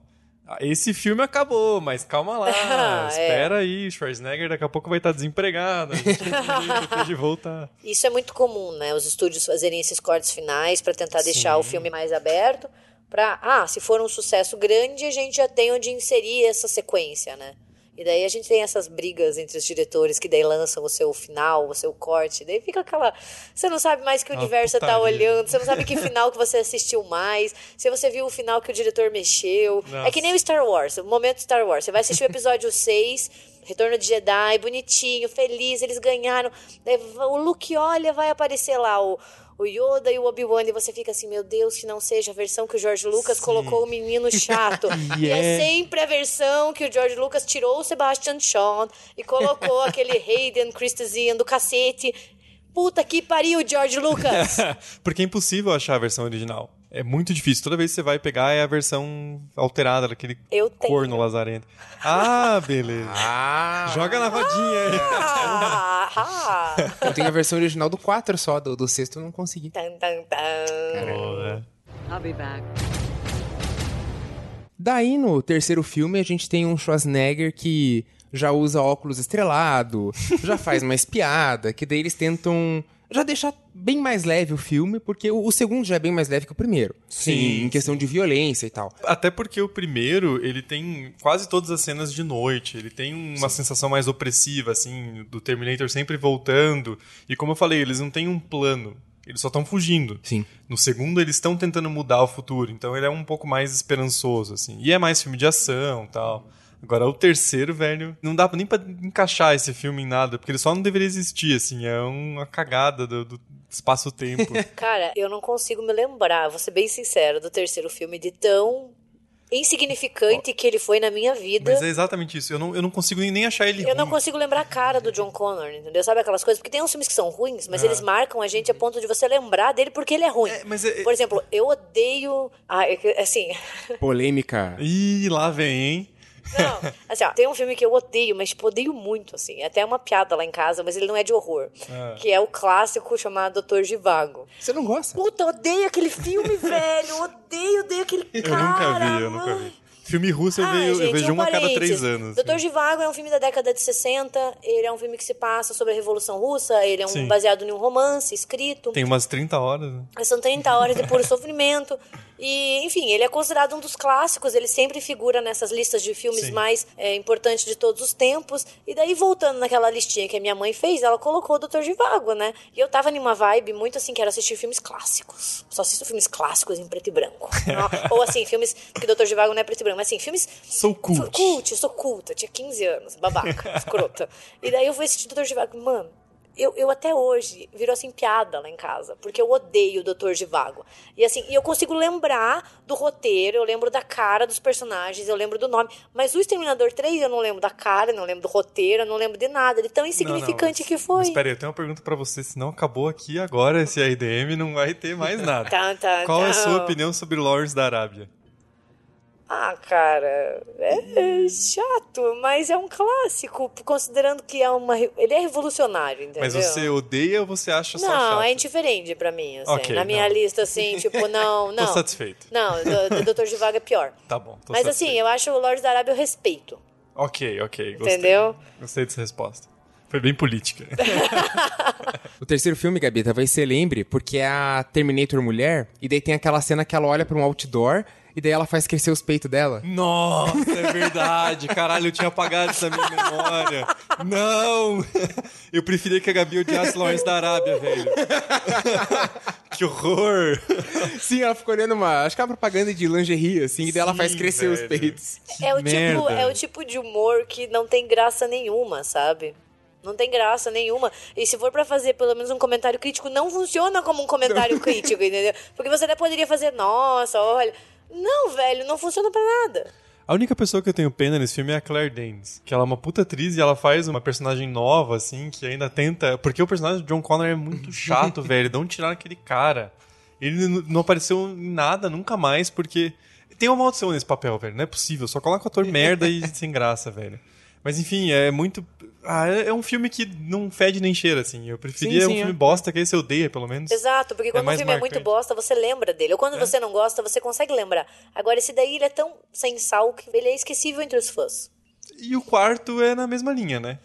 esse filme acabou, mas calma lá, É. espera aí, Schwarzenegger daqui a pouco vai estar desempregado, a gente tem que voltar. Isso é muito comum, né? Os estúdios fazerem esses cortes finais para tentar deixar o filme mais aberto. Pra, ah, se for um sucesso grande, a gente já tem onde inserir essa sequência, né? E daí a gente tem essas brigas entre os diretores que daí lançam o seu final, o seu corte. Daí fica aquela. Você não sabe mais que Uma universo tá putaria. olhando, você não sabe que final que você assistiu mais, se você viu o final que o diretor mexeu. É que nem o Star Wars, o momento Star Wars. Você vai assistir o episódio 6, Retorno de Jedi, bonitinho, feliz, eles ganharam. O Luke olha, vai aparecer lá o. O Yoda e o Obi-Wan, e você fica assim, meu Deus, que não seja a versão que o George Lucas colocou o menino chato. E é Yeah. sempre a versão que o George Lucas tirou o Sebastian Shaw e colocou aquele Hayden Christensen do cacete. Puta que pariu, George Lucas! Porque é impossível achar a versão original. É muito difícil. Toda vez que você vai pegar é a versão alterada daquele Eu tenho. corno lazarento. Ah, beleza. Ah! Joga na rodinha aí. Ah, ah. Eu tenho a versão original do 4 só, do, do sexto eu não consegui. Tan, tan, tan. Porra. I'll be back. Daí, no terceiro filme, a gente tem um Schwarzenegger que já usa óculos estrelado, já faz mais piada, que daí eles tentam já deixar bem mais leve o filme, porque o, o segundo já é bem mais leve que o primeiro. Sim, em questão de violência e tal. Até porque o primeiro, ele tem quase todas as cenas de noite. Ele tem uma sensação mais opressiva, assim, do Terminator sempre voltando. E como eu falei, eles não têm um plano. Eles só estão fugindo. Sim. No segundo, eles estão tentando mudar o futuro. Então ele é um pouco mais esperançoso, assim. E é mais filme de ação tal. Agora, o terceiro, velho, não dá nem pra encaixar esse filme em nada, porque ele só não deveria existir, assim. É uma cagada do, do espaço-tempo. Cara, eu não consigo me lembrar, vou ser bem sincero, do terceiro filme de tão insignificante que ele foi na minha vida. Mas é exatamente isso. Eu não, eu não consigo nem, nem achar ele Eu não ruim. consigo lembrar a cara do John Connor, entendeu? Sabe aquelas coisas? Porque tem uns filmes que são ruins, mas eles marcam a gente a ponto de você lembrar dele porque ele é ruim. É, mas é- Por exemplo, eu odeio. Ah, é assim. Polêmica. Ih, lá vem, hein? Não, assim, ó, tem um filme que eu odeio, mas tipo, odeio muito, assim. É até uma piada lá em casa, mas ele não é de horror. Que é o clássico chamado Doutor Givago. Você não gosta? Puta, eu odeio aquele filme, velho. Odeio, odeio aquele Eu cara. nunca vi, eu nunca vi. Filme russo eu, Ah, vejo, eu gente, vejo um a cada três anos. Doutor Givago é um filme da década de 60. Ele é um filme que se passa sobre a Revolução Russa. Ele é um Sim. baseado em um romance escrito. Tem umas 30 horas, né? São 30 horas de puro sofrimento. E, enfim, ele é considerado um dos clássicos. Ele sempre figura nessas listas de filmes Sim. mais é, importantes de todos os tempos. E daí, voltando naquela listinha que a minha mãe fez, ela colocou o Doutor Givago, né? E eu tava numa vibe muito assim, quero assistir filmes clássicos. Só assisto filmes clássicos em preto e branco. Ou assim, filmes. Porque Doutor Givago não é preto e branco, mas assim, filmes Sou cult. Sou cult, eu sou culta, tinha 15 anos, babaca, escrota. E daí eu fui assistir o Dr. Givago, mano, eu, eu até hoje virou assim piada lá em casa, porque eu odeio o Dr. Givago. E assim, eu consigo lembrar do roteiro, eu lembro da cara dos personagens, eu lembro do nome, mas o Exterminador 3 eu não lembro da cara, não lembro do roteiro, eu não lembro de nada, de tão insignificante Não, não, que mas- foi. Mas peraí, eu tenho uma pergunta pra você. Se não acabou aqui agora esse ADM, não vai ter mais nada. Tan, tan, Qual é a sua opinião sobre Lawrence da Arábia? Ah, cara, é chato, mas é um clássico, considerando que é uma. Ele é revolucionário, entendeu? Mas você odeia ou você acha só Não, chato? é indiferente pra mim, assim. Ok, Na minha não. lista, assim, tipo, não, não. Tô satisfeito. Não, do Doutor de Vaga é pior. Tá bom, tô Mas satisfeito. assim, eu acho o Lorde da Arábia eu respeito. Ok, ok, gostei. Entendeu? Gostei dessa resposta. Foi bem política. O terceiro filme, Gabi, talvez você lembre, porque é a Terminator mulher, e daí tem aquela cena que ela olha pra um outdoor, e daí ela faz crescer os peitos dela. Nossa, é verdade. Caralho, eu tinha apagado essa minha memória. Não! Eu preferia que a Gabi odiasse Lawrence da Arábia, velho. Que horror! Sim, ela ficou olhando uma, acho que é uma propaganda de lingerie, assim, e daí ela faz crescer os velho. peitos. É o, tipo, é o tipo de humor que não tem graça nenhuma, sabe? Não tem graça nenhuma. E se for pra fazer pelo menos um comentário crítico, não funciona como um comentário crítico, entendeu? Porque você até poderia fazer, nossa, olha. Não, velho, não funciona pra nada. A única pessoa que eu tenho pena nesse filme é a Claire Danes. Que ela é uma puta atriz e ela faz uma personagem nova, assim, que ainda tenta. Porque o personagem do John Connor é muito chato, velho. Não tirar aquele cara. Ele não apareceu em nada nunca mais, porque. Tem uma maldição nesse papel, velho. Não é possível. Só coloca o ator merda e sem graça, velho. Mas enfim, é muito. Ah, é é um filme que não fede nem cheira, assim. Eu preferia Sim, um sim, filme é. bosta que esse odeia, pelo menos. Exato, porque quando o mais filme é muito marcante. bosta, você lembra dele. Ou quando você não gosta, você consegue lembrar. Agora, esse daí, ele é tão sem sal que ele é esquecível entre os fãs. E o quarto é na mesma linha, né?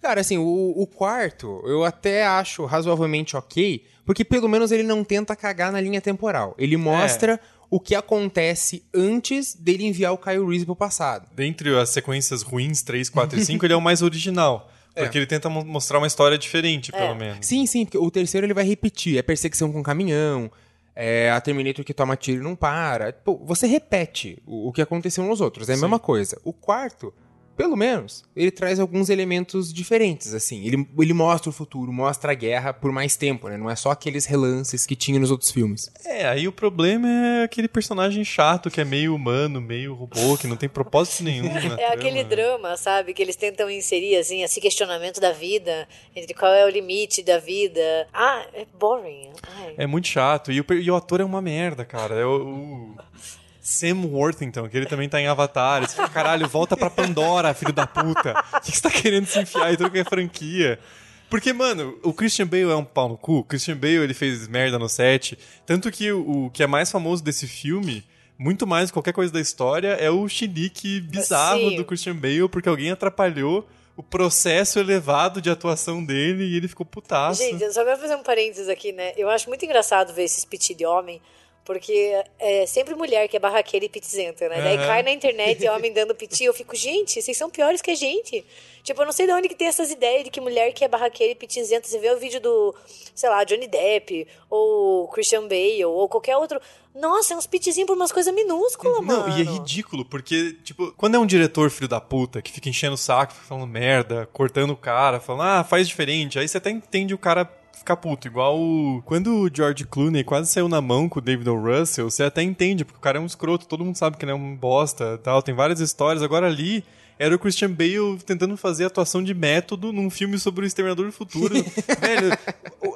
Cara, assim, o, o quarto eu até acho razoavelmente ok, porque pelo menos ele não tenta cagar na linha temporal. Ele mostra o que acontece antes dele enviar o Kyle Reese pro passado. Dentre as sequências ruins, 3, 4 e 5, ele é o mais original. Porque ele tenta mo- mostrar uma história diferente, pelo menos. Sim, sim, porque o terceiro ele vai repetir. É perseguição com caminhão, é a Terminator que toma tiro e não para. Pô, você repete o, o que aconteceu nos outros, é a mesma coisa. O quarto, pelo menos, ele traz alguns elementos diferentes, assim. Ele, ele mostra o futuro, mostra a guerra por mais tempo, né? Não é só aqueles relances que tinha nos outros filmes. É, aí o problema é aquele personagem chato que é meio humano, meio robô, que não tem propósito nenhum. na É trama, aquele né? drama, sabe? Que eles tentam inserir, assim, esse questionamento da vida, entre qual é o limite da vida. Ah, é boring. Ai. É muito chato. E o, e o ator é uma merda, cara. É o. o Sam Worthington, que ele também tá em Avatar. Você fica, caralho, volta pra Pandora, filho da puta. O que você tá querendo se enfiar em tudo que é franquia? Porque, mano, o Christian Bale é um pau no cu. O Christian Bale, ele fez merda no set. Tanto que o, o que é mais famoso desse filme, muito mais do que qualquer coisa da história, é o chilique bizarro Sim. do Christian Bale, porque alguém atrapalhou o processo elevado de atuação dele e ele ficou putaço. Gente, eu só vou fazer um parênteses aqui, né? Eu acho muito engraçado ver esses piti de homem, porque é sempre mulher que é barraqueira e pitizenta, né? Daí Aham. cai na internet homem dando piti, eu fico, gente, vocês são piores que a gente. Tipo, eu não sei de onde que tem essas ideias de que mulher que é barraqueira e pitizenta, você vê o vídeo do, sei lá, Johnny Depp, ou Christian Bale, ou qualquer outro. Nossa, é uns pitizinhos por umas coisas minúsculas, mano. Não, e é ridículo, porque, tipo, quando é um diretor filho da puta que fica enchendo o saco, falando merda, cortando o cara, falando, ah, faz diferente, aí você até entende o cara ficar puto. Igual o... quando o George Clooney quase saiu na mão com o David O. Russell, você até entende, porque o cara é um escroto, todo mundo sabe que ele é um bosta tal, tem várias histórias. Agora ali. Era o Christian Bale tentando fazer atuação de método num filme sobre o Exterminador do Futuro. Velho,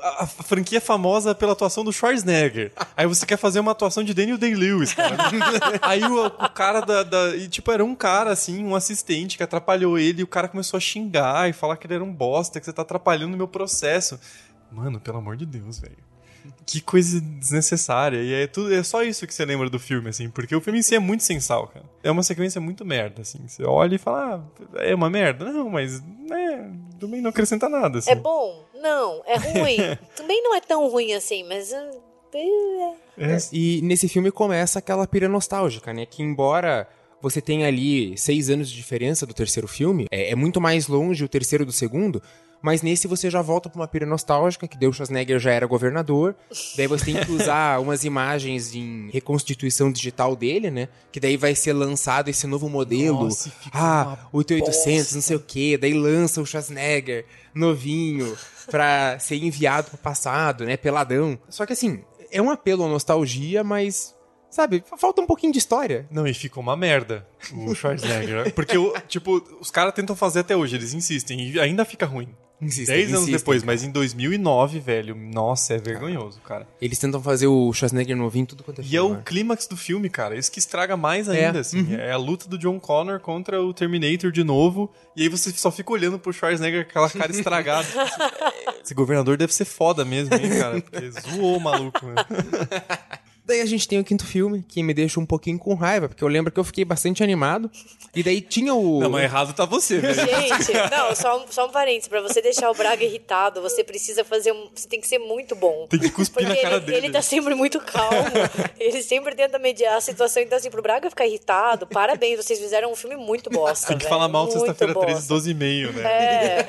a, a franquia é famosa pela atuação do Schwarzenegger. Aí você quer fazer uma atuação de Daniel Day-Lewis, cara. Aí o, o cara da, da- E, tipo, era um cara, assim, um assistente que atrapalhou ele e o cara começou a xingar e falar que ele era um bosta, que você tá atrapalhando o meu processo. Mano, pelo amor de Deus, velho. Que coisa desnecessária. E é, tudo, é só isso que você lembra do filme, assim. Porque o filme em si é muito sem sal, cara. É uma sequência muito merda, assim. Você olha e fala, ah, é uma merda? Não, mas, né, também não acrescenta nada, assim. É bom? Não. É ruim? Também não é tão ruim assim, mas. ah, é- É, E nesse filme começa aquela pira nostálgica, né? Que embora você tenha ali seis anos de diferença do terceiro filme, é, é muito mais longe o terceiro do segundo, mas nesse você já volta pra uma pira nostálgica, que Deus Schwarzenegger já era governador, daí você tem que usar umas imagens em reconstituição digital dele, né? Que daí vai ser lançado esse novo modelo. Nossa, ah, uma 8800, não sei o quê, daí lança o Schwarzenegger novinho pra ser enviado pro passado, né? Peladão. Só que assim, é um apelo à nostalgia, mas. Sabe, falta um pouquinho de história. Não, e ficou uma merda o Schwarzenegger. Porque, tipo, os caras tentam fazer até hoje, eles insistem, e ainda fica ruim. Insistem, 10 anos depois, cara. mas em 2009, velho, nossa, é vergonhoso, cara. Eles tentam fazer o Schwarzenegger novinho tudo quanto é E é o né? clímax do filme, cara. Isso que estraga mais ainda, É, assim. É a luta do John Connor contra o Terminator de novo. E aí você só fica olhando pro Schwarzenegger com aquela cara estragada. Esse governador deve ser foda mesmo, hein, cara? Porque zoou o maluco, né? Daí a gente tem o quinto filme, que me deixa um pouquinho com raiva, porque eu lembro que eu fiquei bastante animado. E daí tinha o. Não, mas errado tá você, velho. Gente, não, só um, só um parênteses. Pra você deixar o Braga irritado, você precisa fazer um. Você tem que ser muito bom. Tem que cuspir Porque na cara ele, dele. ele tá sempre muito calmo. ele sempre tenta mediar a situação. Então, assim, pro Braga ficar irritado, parabéns, vocês fizeram um filme muito bosta. Tem que velho, falar mal sexta-feira 13, bosta. 12 e meio, né? É,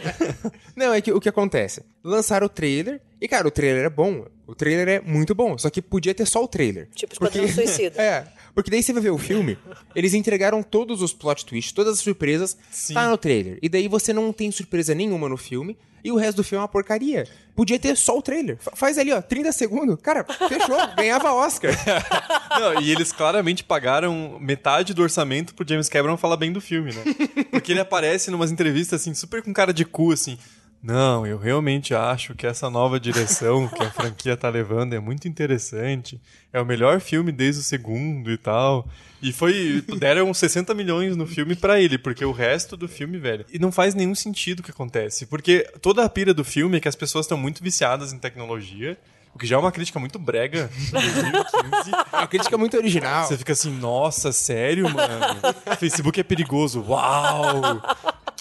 Não, é que o que acontece? Lançaram o trailer, e cara, o trailer é bom. O trailer é muito bom, só que podia ter só o trailer. Tipo Esquadrão Suicida. é, porque daí você vai ver o filme, eles entregaram todos os plot twists, todas as surpresas, Sim. tá no trailer. E daí você não tem surpresa nenhuma no filme, e o resto do filme é uma porcaria. Podia ter só o trailer. Fa- Faz ali, ó, 30 segundos. Cara, fechou, ganhava Oscar. Não, e eles claramente pagaram metade do orçamento pro James Cameron falar bem do filme, né? Porque ele aparece numas entrevistas assim, super com cara de cu, assim. Não, eu realmente acho que essa nova direção que a franquia tá levando é muito interessante. É o melhor filme desde o segundo e tal. E foi. Deram 60 milhões no filme pra ele, porque o resto do filme, velho. E não faz nenhum sentido o que acontece. Porque toda a pira do filme é que as pessoas estão muito viciadas em tecnologia. O que já é uma crítica muito brega em 2015. A crítica é muito original. Você fica assim, nossa, sério, mano? Facebook é perigoso. Uau!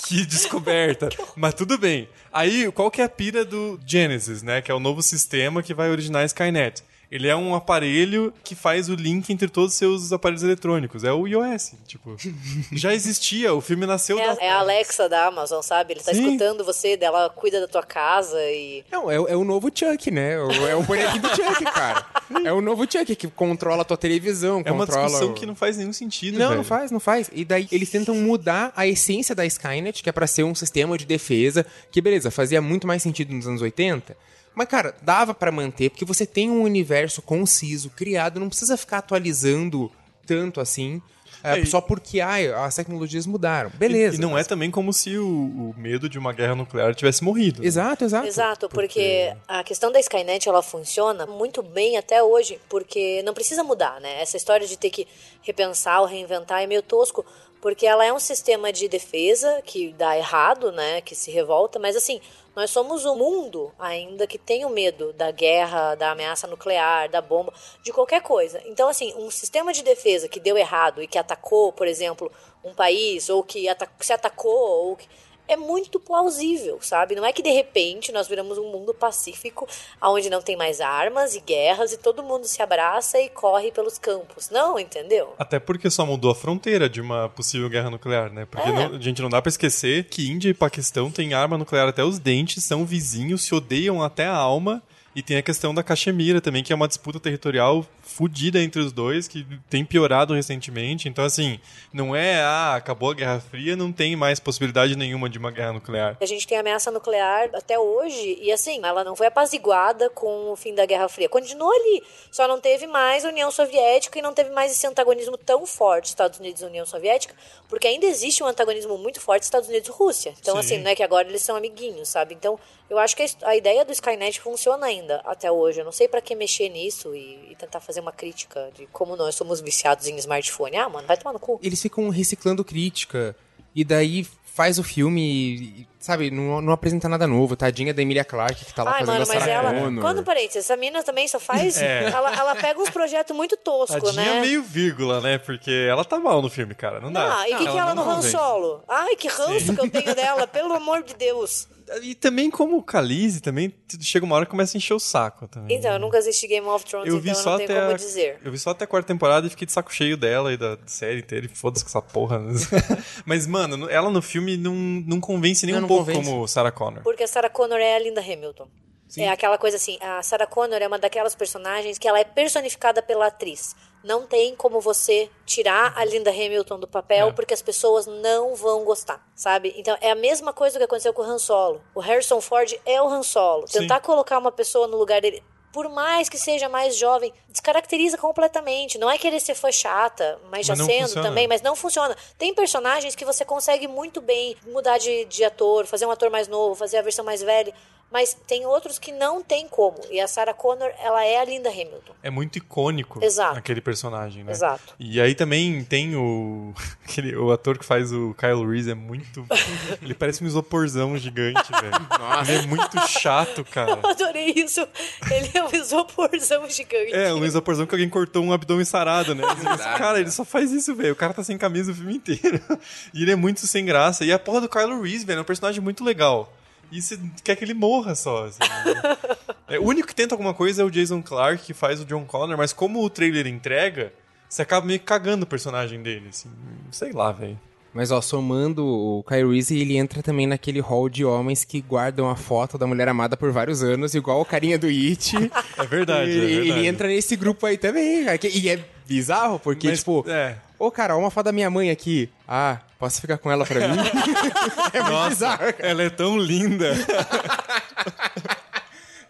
Que descoberta. Mas tudo bem. Aí, qual que é a pira do Genesis, né? Que é o novo sistema que vai originar Skynet. Ele é um aparelho que faz o link entre todos os seus aparelhos eletrônicos. É o iOS. Tipo, já existia, o filme nasceu é, da. é a Alexa da Amazon, sabe? Ele tá Sim. escutando você, dela cuida da tua casa e. Não, é, o- é o novo Chuck, né? O- É o bonequinho do Chuck, cara. É o novo Chuck que controla a tua televisão, É uma discussão o- que não faz nenhum sentido, Não, velho. não faz, não faz. E daí eles tentam mudar a essência da Skynet, que é pra ser um sistema de defesa, que beleza, fazia muito mais sentido nos anos 80. Mas, cara, dava pra manter, porque você tem um universo conciso, criado, não precisa ficar atualizando tanto assim, é, É, e- só porque ai, as tecnologias mudaram. E- Beleza. E, não é mas- também como se o, o medo de uma guerra nuclear tivesse morrido. né? Exato, exato. Exato, porque a questão da Skynet ela funciona muito bem até hoje, porque não precisa mudar, né? Essa história de ter que repensar ou reinventar é meio tosco, porque ela é um sistema de defesa que dá errado, né? Que se revolta, mas assim, nós somos um mundo ainda que tem o medo da guerra, da ameaça nuclear, da bomba, de qualquer coisa. Então, assim, um sistema de defesa que deu errado e que atacou, por exemplo, um país, ou que se atacou, ou que é muito plausível, sabe? Não é que de repente nós viramos um mundo pacífico onde não tem mais armas e guerras e todo mundo se abraça e corre pelos campos. Não, entendeu? Até porque só mudou a fronteira de uma possível guerra nuclear, né? Porque É. não- a gente não dá pra esquecer que Índia e Paquistão têm arma nuclear até os dentes, são vizinhos, se odeiam até a alma. E tem a questão da Caxemira também, que é uma disputa territorial fodida entre os dois, que tem piorado recentemente. Então, assim, não é, ah, acabou a Guerra Fria, não tem mais possibilidade nenhuma de uma guerra nuclear. A gente tem ameaça nuclear até hoje e assim, ela não foi apaziguada com o fim da Guerra Fria. Continuou ali, só não teve mais União Soviética e não teve mais esse antagonismo tão forte Estados Unidos e União Soviética, porque ainda existe um antagonismo muito forte Estados Unidos e Rússia. Então Sim. assim, não é que agora eles são amiguinhos, sabe? Então, eu acho que a ideia do Skynet funciona ainda até hoje. Eu não sei pra que mexer nisso e, e tentar fazer uma crítica de como nós somos viciados em smartphone. Ah, mano, vai tomar no cu. Eles ficam reciclando crítica, e daí faz o filme, sabe, não, não apresenta nada novo. Tadinha da Emilia Clarke, que tá lá Ai, fazendo mano, a mas Sarah ela. Connor. Quando parei, essa mina também só faz. É. Ela, ela pega uns projetos muito toscos, Tadinha né? meio vírgula, né? Porque ela tá mal no filme, cara. Não dá. Ah, e o que, que ela no não Han. Solo? Ai, que ranço que eu tenho dela, pelo amor de Deus. E também como Khaleesi, também chega uma hora que começa a encher o saco também. Então, eu nunca assisti Game of Thrones, eu vi então eu só não tenho até como a, dizer. Eu vi só até a quarta temporada e fiquei de saco cheio dela e da série inteira. E foda-se com essa porra. Mas, mano, ela no filme não, não convence nem Não, um não pouco convence. como Sarah Connor. Porque a Sarah Connor é a Linda Hamilton. É aquela coisa assim, a Sarah Connor é uma daquelas personagens que ela é personificada pela atriz. Não tem como você tirar a Linda Hamilton do papel É. porque as pessoas não vão gostar, sabe? Então é a mesma coisa que aconteceu com o Han Solo. O Harrison Ford é o Han Solo. Sim. Tentar colocar uma pessoa no lugar dele por mais que seja mais jovem, descaracteriza completamente. Não é querer ser fã chata, mas já Mas não sendo funciona. também, mas não funciona. Tem personagens que você consegue muito bem mudar de, de ator, fazer um ator mais novo, fazer a versão mais velha. Mas tem outros que não tem como. E a Sarah Connor, ela é a Linda Hamilton. É muito icônico Exato. aquele personagem, né? Exato. E aí também tem o. Aquele, o ator que faz o Kyle Reese é muito. ele parece um isoporzão gigante, velho. Nossa. Ele é muito chato, cara. Eu adorei isso. Ele é um isoporzão gigante. É, um isoporzão que alguém cortou um abdômen sarado, né? Esse cara, ele só faz isso, velho. O cara tá sem camisa o filme inteiro. E ele é muito sem graça. E a porra do Kylo Reese, velho, é um personagem muito legal. E você quer que ele morra só, assim. né? É, o único que tenta alguma coisa é o Jason Clarke, que faz o John Connor, mas como o trailer entrega, você acaba meio que cagando o personagem dele, assim. Sei lá, velho. Mas, ó, somando o Reese, ele entra também naquele hall de homens que guardam a foto da mulher amada por vários anos, igual o carinha do It. É verdade, ele, é verdade. ele entra nesse grupo aí também, cara. E é bizarro, porque, Mas, tipo... é. Ô, cara, ó uma foto da minha mãe aqui. Ah, posso ficar com ela pra mim? é muito bizarro, cara. Ela é tão linda.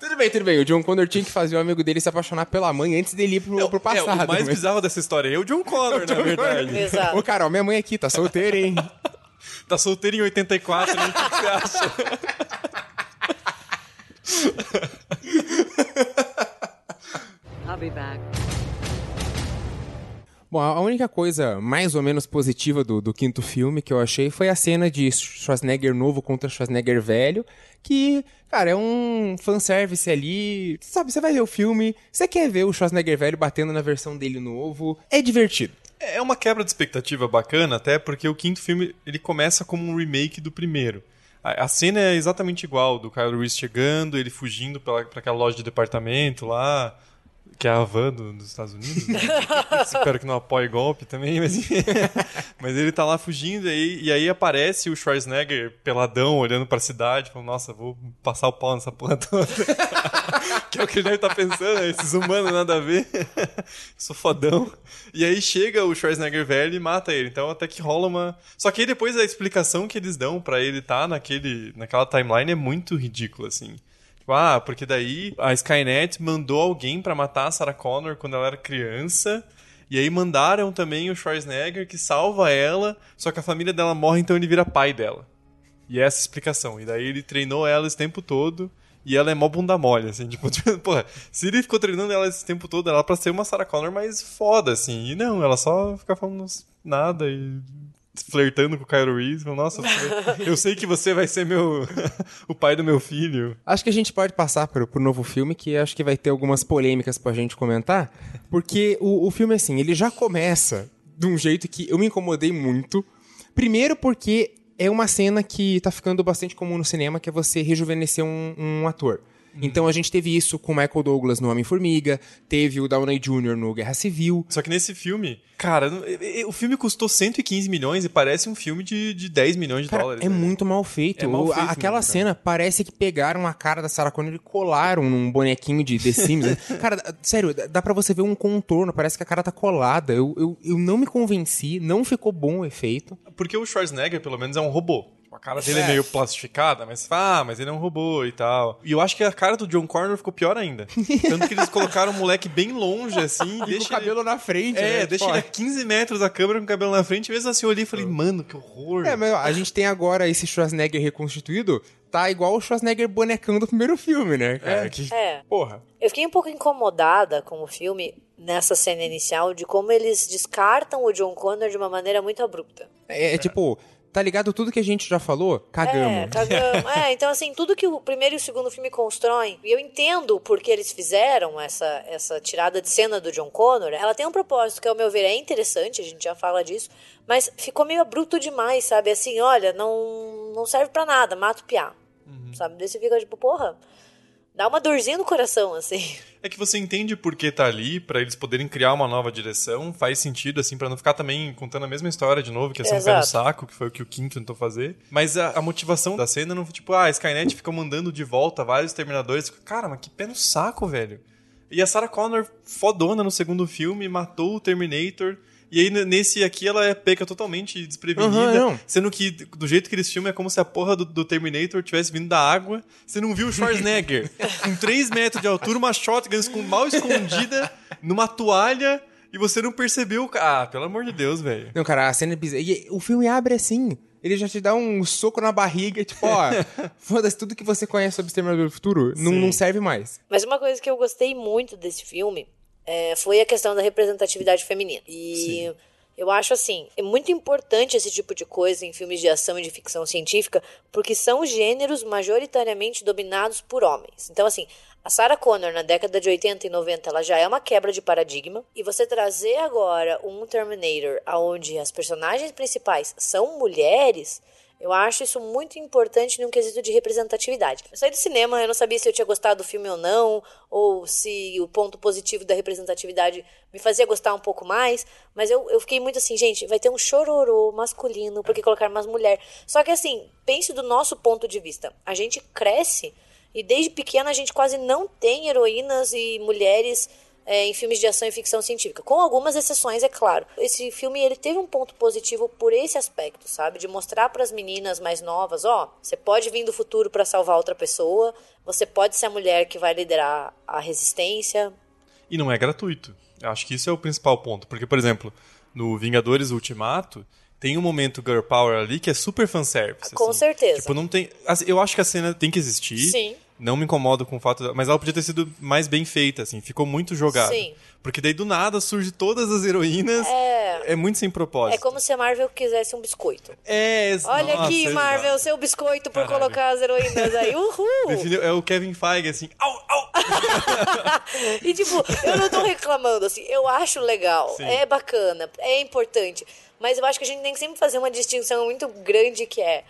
Tudo bem, tudo bem. O John Connor tinha que fazer o amigo dele se apaixonar pela mãe antes dele ir pro, pro passado. É, o mais mas- bizarro dessa história é o John Connor, na verdade. Exato. Ô, cara, ó, minha mãe aqui, tá solteira, hein? Tá solteiro em 84, né? O que você acha? I'll be back. Bom, a única coisa mais ou menos positiva do, do quinto filme que eu achei foi a cena de Schwarzenegger novo contra Schwarzenegger velho, que, cara, é um fanservice ali. Sabe, você vai ver o filme, você quer ver o Schwarzenegger velho batendo na versão dele novo, é divertido. É uma quebra de expectativa bacana, até porque o quinto filme ele começa como um remake do primeiro. A, a cena é exatamente igual, do Kyle Reese chegando, ele fugindo pra aquela loja de departamento lá, que é a van do- dos Estados Unidos. né? Espero que não apoie golpe também, mas, mas ele tá lá fugindo e aí, e aí aparece o Schwarzenegger peladão, olhando pra cidade, falando, nossa, vou passar o pau nessa porra toda. que é o que ele deve estar pensando, né? esses humanos nada a ver. Sou fodão. E aí chega o Schwarzenegger velho e mata ele. Então até que rola uma. Só que aí depois a explicação que eles dão pra ele tá naquele, naquela timeline é muito ridícula, assim. Tipo, ah, porque daí a Skynet mandou alguém pra matar a Sarah Connor quando ela era criança. E aí mandaram também o Schwarzenegger que salva ela, só que a família dela morre, então ele vira pai dela. E é essa a explicação. E daí ele treinou ela esse tempo todo. E ela é mó bunda mole, assim, tipo, porra, se ele ficou treinando ela esse tempo todo, ela é pra ser uma Sarah Connor mais foda, assim. E não, ela só fica falando nada e flertando com o Kylo Reese. Nossa, eu sei que você vai ser meu o pai do meu filho. Acho que a gente pode passar pro, pro novo filme, que acho que vai ter algumas polêmicas pra gente comentar. Porque o, o filme, assim, ele já começa de um jeito que eu me incomodei muito. Primeiro porque é uma cena que tá ficando bastante comum no cinema, que é você rejuvenescer um, um ator. Então a gente teve isso com o Michael Douglas no Homem-Formiga, teve o Downey Jr. no Guerra Civil. Só que nesse filme, cara, o filme custou 115 milhões e parece um filme de, de 10 milhões de Cara, dólares. é né? muito mal feito. É mal O- feito aquela mesmo, cena parece que pegaram a cara da Sarah Connor e colaram num bonequinho de The Sims. né? cara, sério, dá- pra você ver um contorno, parece que a cara tá colada. Eu, eu, eu não me convenci, não ficou bom o efeito. Porque o Schwarzenegger, pelo menos, é um robô. Tipo, A cara dele é, meio plastificada, mas ah, mas ele é um robô e tal. E eu acho que a cara do John Connor ficou pior ainda. Tanto que eles colocaram o moleque bem longe, assim. E deixa com o cabelo na frente, Ele... É, né? deixa Tipo, ele a 15 metros da câmera com o cabelo na frente. Mesmo assim, eu olhei e falei, mano, que horror. É, mas ó, a gente tem agora esse Schwarzenegger reconstituído, tá igual o Schwarzenegger bonecão do primeiro filme, né? Cara? Que- É. Porra. Eu fiquei um pouco incomodada com o filme nessa cena inicial de como eles descartam o John Connor de uma maneira muito abrupta. É, é tipo, tá ligado tudo que a gente já falou? É, Cagamos. cagamos. é, então assim, tudo que o primeiro e o segundo filme constroem, e eu entendo porque eles fizeram essa, essa tirada de cena do John Connor, ela tem um propósito que, ao meu ver, é interessante, a gente já fala disso, mas ficou meio abrupto demais, sabe? Assim, olha, não, não serve pra nada, mata o piá. Sabe? Daí você fica tipo, porra, dá uma dorzinha no coração, assim. É que você entende por que tá ali, pra eles poderem criar uma nova direção, faz sentido, assim, pra não ficar também contando a mesma história de novo, que é ser um pé no saco, que foi o que o Quinto tentou fazer. Mas a, a motivação da cena não foi tipo, ah, a Skynet fica mandando de volta vários Terminadores. Cara, mas que pé no saco, velho. E a Sarah Connor, fodona no segundo filme, matou o Terminator. E aí, nesse aqui, ela é peca totalmente desprevenida. Não. sendo que, do jeito que eles filmam, é como se a porra do, do Terminator tivesse vindo da água. Você não viu o Schwarzenegger com 3 metros de altura, uma shotgun com mal escondida, numa toalha, e você não percebeu. Ah, pelo amor de Deus, velho. Não, cara, a cena é bizarra. E o filme abre assim. Ele já te dá um soco na barriga, tipo, ó, foda-se, tudo que você conhece sobre o Exterminador do Futuro não, não serve mais. Mas uma coisa que eu gostei muito desse filme é, foi a questão da representatividade feminina. E eu acho assim, é muito importante esse tipo de coisa em filmes de ação e de ficção científica, porque são gêneros majoritariamente dominados por homens. Então, assim, a Sarah Connor na década de 80 e 90, ela já é uma quebra de paradigma. E você trazer agora um Terminator onde as personagens principais são mulheres. Eu acho isso muito importante num quesito de representatividade. Eu saí do cinema, eu não sabia se eu tinha gostado do filme ou não, ou se o ponto positivo da representatividade me fazia gostar um pouco mais, mas eu, eu fiquei muito assim, gente, vai ter um chororô masculino, porque colocar mais mulher. Só que assim, pense do nosso ponto de vista. A gente cresce e desde pequena a gente quase não tem heroínas e mulheres é, em filmes de ação e ficção científica, com algumas exceções, é claro. Esse filme ele teve um ponto positivo por esse aspecto, sabe, de mostrar para as meninas mais novas, ó, você pode vir do futuro para salvar outra pessoa, você pode ser a mulher que vai liderar a resistência. E não é gratuito. Eu acho que isso é o principal ponto. Porque, por exemplo, no Vingadores Ultimato, tem um momento Girl Power ali que é super fanservice. Com assim. certeza. Tipo, não tem. assim, Eu acho que a cena tem que existir. Sim. Não me incomodo com o fato. Mas ela podia ter sido mais bem feita, assim. Ficou muito jogada. Sim. Porque daí do nada surge todas as heroínas. É. É muito sem propósito. É como se a Marvel quisesse um biscoito. É, ex- Olha nossa, aqui, exato. Marvel, seu biscoito por Caralho. colocar as heroínas aí. Uhul! É o Kevin Feige, assim. Au, au! e tipo, eu não tô reclamando, assim, eu acho legal, Sim. é bacana, é importante. Mas eu acho que a gente tem que sempre fazer uma distinção muito grande que é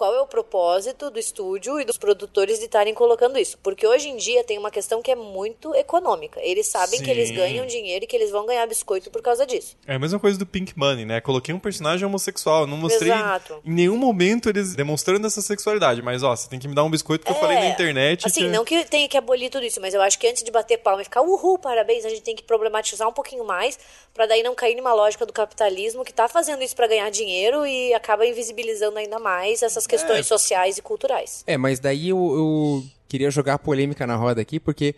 qual é o propósito do estúdio e dos produtores de estarem colocando isso. Porque hoje em dia tem uma questão que é muito econômica. Eles sabem que eles Sim. ganham dinheiro e que eles vão ganhar biscoito por causa disso. É a mesma coisa do Pink Money, né? Coloquei um personagem homossexual. Não mostrei Exato. em nenhum momento eles demonstrando essa sexualidade. Mas, ó, você tem que me dar um biscoito que eu falei na internet. Assim, que... não que tenha que abolir tudo isso, mas eu acho que antes de bater palma e ficar uhul, parabéns, a gente tem que problematizar um pouquinho mais pra daí não cair numa lógica do capitalismo que tá fazendo isso pra ganhar dinheiro e acaba invisibilizando ainda mais essas questões sociais e culturais. É, mas daí eu, eu queria jogar a polêmica na roda aqui, porque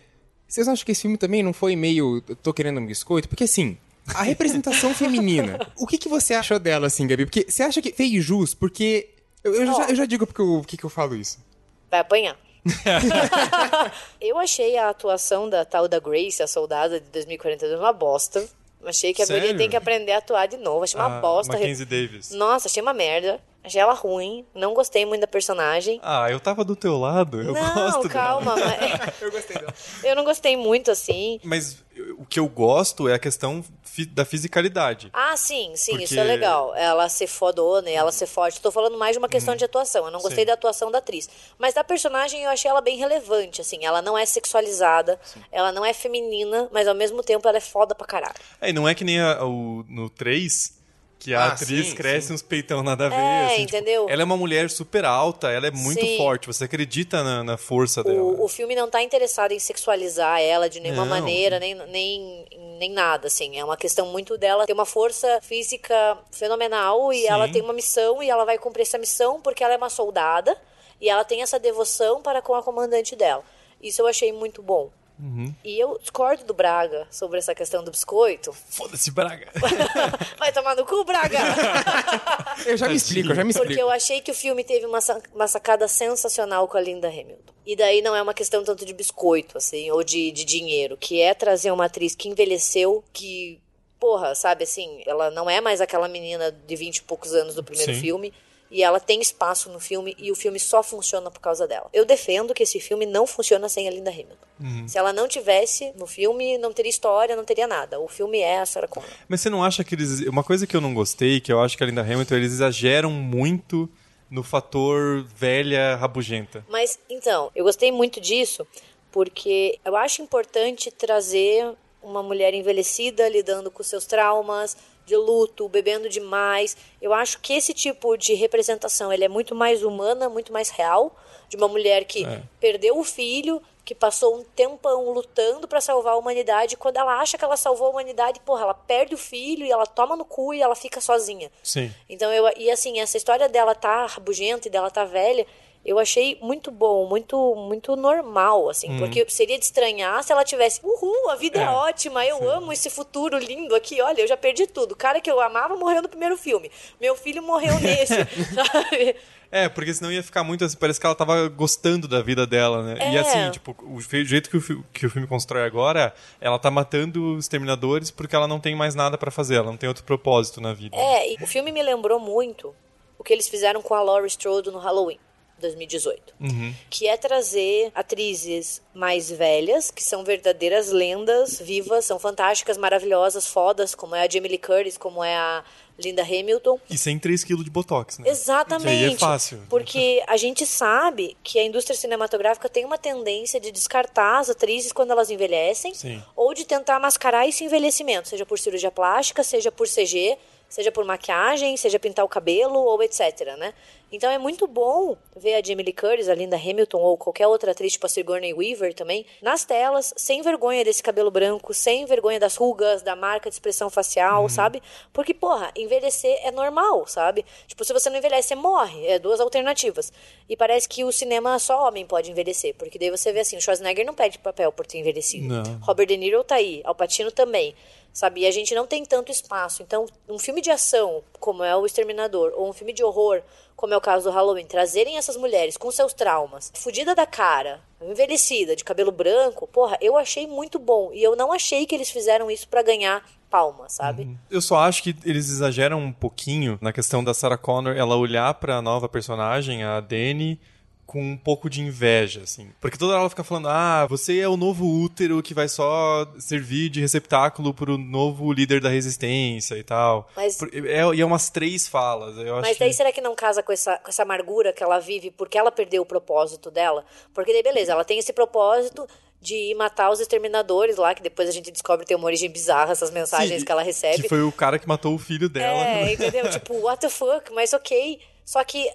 vocês acham que esse filme também não foi meio. tô querendo um biscoito? Porque assim. A representação feminina. O que, que você achou dela, assim, Gabi? Porque você acha que fez jus? Porque. Eu, eu já, eu já digo porque eu- que que eu falo isso. Vai apanhar. eu achei a atuação da tal da Grace, a soldada de 2042, uma bosta. Achei que a Sério? guria tem que aprender a atuar de novo. Achei uma Ah, bosta. Mackenzie Davis. Nossa, achei uma merda. Achei ela ruim. Não gostei muito da personagem. Ah, eu tava do teu lado. Eu não, gosto dela. calma. Mas... Eu gostei dela. eu não gostei muito, assim. Mas o que eu gosto é a questão da fisicalidade. Ah, sim, sim, Porque- isso é legal. Ela ser fodona e ela ser forte. Tô falando mais de uma questão de atuação. Eu não gostei Sim. da atuação da atriz. Mas da personagem eu achei ela bem relevante, assim. Ela não é sexualizada, ela não é feminina, mas ao mesmo tempo ela é foda pra caralho. É, e não é que nem a- o, no 3, que a Ah, atriz sim, cresce uns peitão nada a ver. É, assim, tipo, entendeu? ela é uma mulher super alta, ela é muito Sim. forte, você acredita na, na força dela. O, o filme não tá interessado em sexualizar ela de nenhuma Não. maneira, nem, nem, nem nada, assim. É uma questão muito dela ter uma força física fenomenal e Sim. ela tem uma missão e ela vai cumprir essa missão porque ela é uma soldada e ela tem essa devoção para com a comandante dela. Isso eu achei muito bom. Uhum. E eu discordo do Braga sobre essa questão do biscoito. Foda-se, Braga. Vai tomar no cu, Braga! Eu já me explico, eu já me Porque explico. eu achei que o filme teve uma, uma sacada sensacional com a Linda Hamilton. E daí não é uma questão tanto de biscoito, assim, ou de, de dinheiro, que é trazer uma atriz que envelheceu, que, porra, sabe assim, ela não é mais aquela menina de 20 e poucos anos do primeiro Sim. filme. E ela tem espaço no filme e o filme só funciona por causa dela. Eu defendo que esse filme não funciona sem a Linda Hamilton. Se ela não tivesse no filme, não teria história, não teria nada. O filme é a Sarah Connor. Mas você não acha que eles. Uma coisa que eu não gostei, que eu acho que a Linda Hamilton, eles exageram muito no fator velha rabugenta. Mas então, eu gostei muito disso porque eu acho importante trazer uma mulher envelhecida lidando com seus traumas, de luto, bebendo demais. Eu acho que esse tipo de representação ele é muito mais humana, muito mais real. De uma mulher que É. perdeu o filho, que passou um tempão lutando pra salvar a humanidade. Quando ela acha que ela salvou a humanidade, porra, ela perde o filho e ela toma no cu e ela fica sozinha. Sim. Então eu e assim, essa história dela tá rabugenta e dela tá velha, eu achei muito bom, muito muito normal assim, porque seria de estranhar se ela tivesse, uhul, a vida é, É, ótima, eu amo esse futuro lindo aqui, olha, eu já perdi tudo. O cara que eu amava morreu no primeiro filme. Meu filho morreu nesse, sabe? É, porque senão ia ficar muito assim, parece que ela tava gostando da vida dela, né? E É. assim, tipo, o jeito que o, que o filme constrói agora, ela tá matando os Terminadores porque ela não tem mais nada pra fazer, ela não tem outro propósito na vida. É, e o filme me lembrou muito o que eles fizeram com a Laurie Strode no Halloween 2018. Que é trazer atrizes mais velhas, que são verdadeiras lendas vivas, são fantásticas, maravilhosas, fodas, como é a Jamie Lee Curtis, como é a Linda Hamilton. E sem 3 kg de botox, né? Exatamente. Que aí é fácil. Porque a gente sabe que a indústria cinematográfica tem uma tendência de descartar as atrizes quando elas envelhecem, Sim. ou de tentar mascarar esse envelhecimento, seja por cirurgia plástica, seja por CG, seja por maquiagem, seja pintar o cabelo ou etc, né? Então é muito bom ver a Jamie Lee Curtis, a Linda Hamilton ou qualquer outra atriz, tipo a Sigourney Weaver também, nas telas, sem vergonha desse cabelo branco, sem vergonha das rugas, da marca de expressão facial, sabe? Porque, porra, envelhecer é normal, sabe? Tipo, se você não envelhece, você morre. É duas alternativas. E parece que o cinema só homem pode envelhecer, porque daí você vê assim, o Schwarzenegger não pede papel por ter envelhecido. Não. Robert De Niro tá aí, Al Pacino também. Sabe? E a gente não tem tanto espaço. Então, um filme de ação, como é o Exterminador, ou um filme de horror, como é o caso do Halloween, trazerem essas mulheres com seus traumas, fudida da cara, envelhecida, de cabelo branco, porra, eu achei muito bom. E eu não achei que eles fizeram isso pra ganhar palma, sabe? Eu só acho que eles exageram um pouquinho na questão da Sarah Connor ela olhar pra nova personagem, a Dani, com um pouco de inveja, assim. Porque toda hora ela fica falando, ah, você é o novo útero que vai só servir de receptáculo pro novo líder da resistência e tal. Mas- é, e é umas três falas. Eu acho Mas daí que... será que não casa com essa, com essa amargura que ela vive porque ela perdeu o propósito dela? Porque daí, beleza, ela tem esse propósito de ir matar os exterminadores lá, que depois a gente descobre tem uma origem bizarra, essas mensagens Sim, que ela recebe. Que foi o cara que matou o filho dela. É, entendeu? tipo, what the fuck? Mas ok. Só que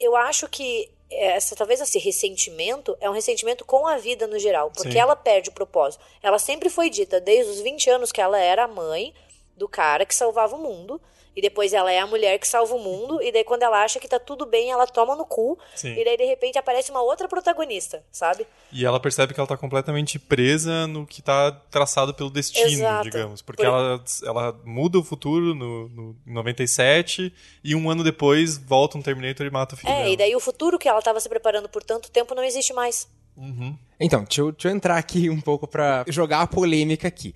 eu acho que essa, talvez esse ressentimento é um ressentimento com a vida no geral. Porque Sim. ela perde o propósito. Ela sempre foi dita, desde os 20 anos, que ela era a mãe do cara que salvava o mundo. E depois ela é a mulher que salva o mundo. E daí, quando ela acha que tá tudo bem, ela toma no cu. Sim. E daí, de repente, aparece uma outra protagonista, sabe? E ela percebe que ela tá completamente presa no que tá traçado pelo destino, Exato. digamos. Porque Por- ela, ela muda o futuro no, no em 97 e um ano depois volta um Terminator e mata o filho É, dela. e daí o futuro que ela tava se preparando por tanto tempo não existe mais. Então, deixa eu, deixa eu entrar aqui um pouco pra jogar a polêmica aqui.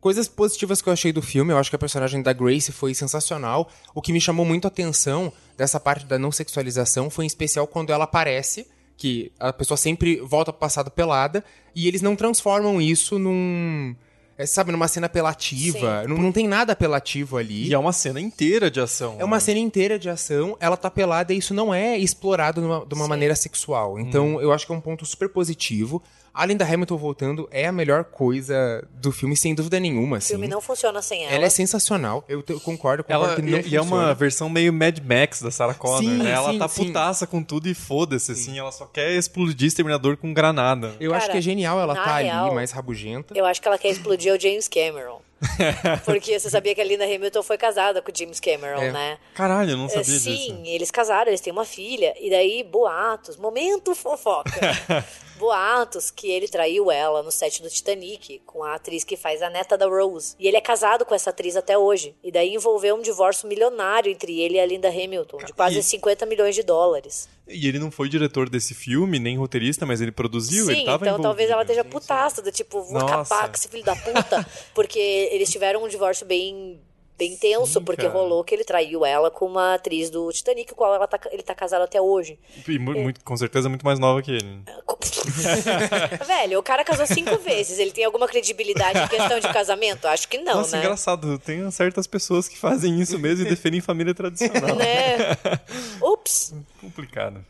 Coisas positivas que eu achei do filme, eu acho que a personagem da Grace foi sensacional. O que me chamou muito a atenção dessa parte da não sexualização foi em especial quando ela aparece, que a pessoa sempre volta pro passado pelada, e eles não transformam isso num. é, sabe, numa cena apelativa. Não, não tem nada apelativo ali. E é uma cena inteira de ação. É uma né? cena inteira de ação, ela tá pelada e isso não é explorado numa- de uma maneira sexual. Então, eu acho que é um ponto super positivo. A Linda Hamilton voltando é a melhor coisa do filme, sem dúvida nenhuma, O assim. filme não funciona sem ela. Ela é sensacional, eu te- concordo, concordo Ela, que não e, e é uma versão meio Mad Max da Sarah Connor, Sim, né? Ela sim, tá sim. putaça com tudo e foda-se, assim. Ela só quer explodir Exterminador com granada. Eu acho Cara, que é genial ela tá ali, real, mais rabugenta. Eu acho que ela quer explodir o James Cameron. Porque você sabia que a Linda Hamilton foi casada com o James Cameron, É. né? Caralho, eu não sabia Sim, disso. eles casaram, eles têm uma filha. E daí, boatos, momento fofoca. boatos que ele traiu ela no set do Titanic com a atriz que faz a neta da Rose. E ele é casado com essa atriz até hoje. E daí envolveu um divórcio milionário entre ele e a Linda Hamilton, de quase E- 50 milhões de dólares. E ele não foi diretor desse filme, nem roteirista, mas ele produziu, Sim, ele tava então talvez ela envolvido. esteja putaça, do tipo, vou Nossa. acabar com esse filho da puta. porque eles tiveram um divórcio bem, bem tenso, Sim, porque cara. rolou que ele traiu ela com uma atriz do Titanic, com a qual ela tá- ele tá casado até hoje. E mu- muito, com certeza muito mais nova que ele. Velho, o cara casou cinco vezes. Ele tem alguma credibilidade em questão de casamento? Acho que não, Nossa, né? engraçado. Tem certas pessoas que fazem isso mesmo e defendem família tradicional. Né? Ups. Complicado.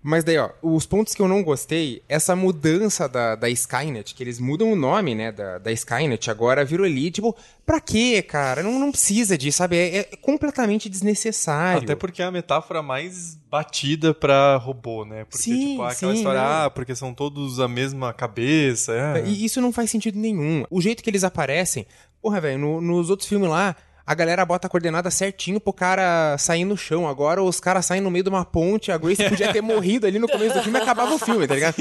Mas daí, ó, os pontos que eu não gostei, essa mudança da, da Skynet, que eles mudam o nome, né, da, da Skynet, agora virou ali, tipo, pra quê, cara? Não, não precisa disso, sabe? É, é completamente desnecessário. Até porque é a metáfora mais batida pra robô, né? Porque, Sim, tipo, aquela sim, história, né? ah, porque são todos a mesma cabeça. É. E isso não faz sentido nenhum. O jeito que eles aparecem, porra, velho, no- nos outros filmes lá, a galera bota a coordenada certinho pro cara sair no chão. Agora os caras saem no meio de uma ponte, a Grace podia ter morrido ali no começo do filme e acabava o filme, tá ligado?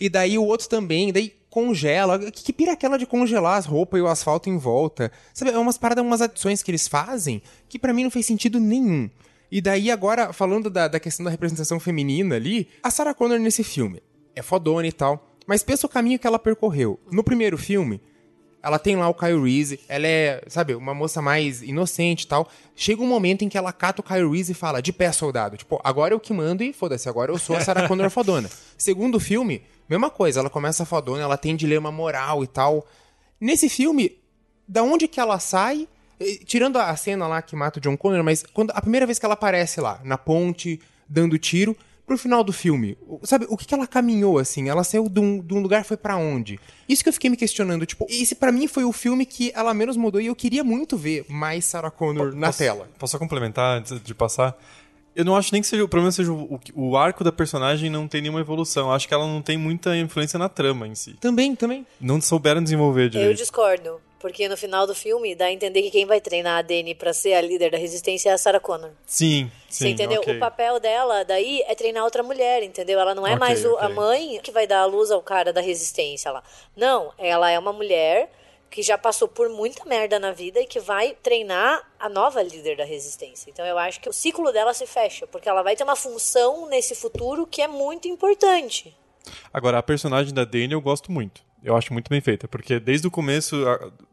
E daí o outro também, daí congela. Que, que pira aquela de congelar as roupas e o asfalto em volta? Sabe, é umas paradas, umas adições que eles fazem que pra mim não fez sentido nenhum. E daí agora, falando da, da questão da representação feminina ali, a Sarah Connor nesse filme é fodona e tal, mas pensa o caminho que ela percorreu. No primeiro filme, ela tem lá o Kyle Reese, ela é, sabe, uma moça mais inocente e tal. Chega um momento em que ela cata o Kyle Reese e fala, de pé, soldado. Tipo, agora eu que mando e foda-se, agora eu sou a Sarah Connor fodona. Segundo filme, mesma coisa, ela começa fodona, ela tem dilema moral e tal. Nesse filme, da onde que ela sai, tirando a cena lá que mata o John Connor, mas quando a primeira vez que ela aparece lá, na ponte, dando tiro, pro final do filme, sabe, o que, que ela caminhou, assim? Ela saiu de um, de um lugar, foi pra onde? Isso que eu fiquei me questionando, tipo, esse pra mim foi o filme que ela menos mudou e eu queria muito ver mais Sarah Connor na Posso- tela. Posso só complementar antes de passar? Eu não acho nem que seja, o problema seja o, o, arco da personagem não tem nenhuma evolução. Eu acho que ela não tem muita influência na trama em si. Também, também. Não souberam desenvolver Eu direito. discordo. Porque no final do filme dá a entender que quem vai treinar a Dani pra ser a líder da resistência é a Sarah Connor. Sim, Você sim. entendeu? ok. O papel dela daí é treinar outra mulher, entendeu? Ela não é Ok, mais o- a ok. mãe que vai dar a luz ao cara da resistência lá. Não, ela é uma mulher que já passou por muita merda na vida e que vai treinar a nova líder da resistência. Então eu acho que o ciclo dela se fecha, porque ela vai ter uma função nesse futuro que é muito importante. Agora, a personagem da Dani eu gosto muito. Eu acho muito bem feita, porque desde o começo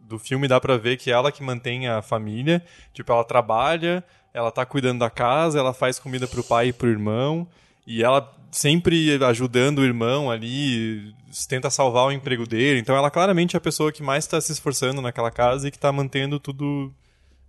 do filme dá pra ver que ela que mantém a família. Tipo, ela trabalha, ela tá cuidando da casa, ela faz comida pro pai e pro irmão. E ela sempre ajudando o irmão ali, tenta salvar o emprego dele. Então ela claramente é a pessoa que mais tá se esforçando naquela casa e que tá mantendo tudo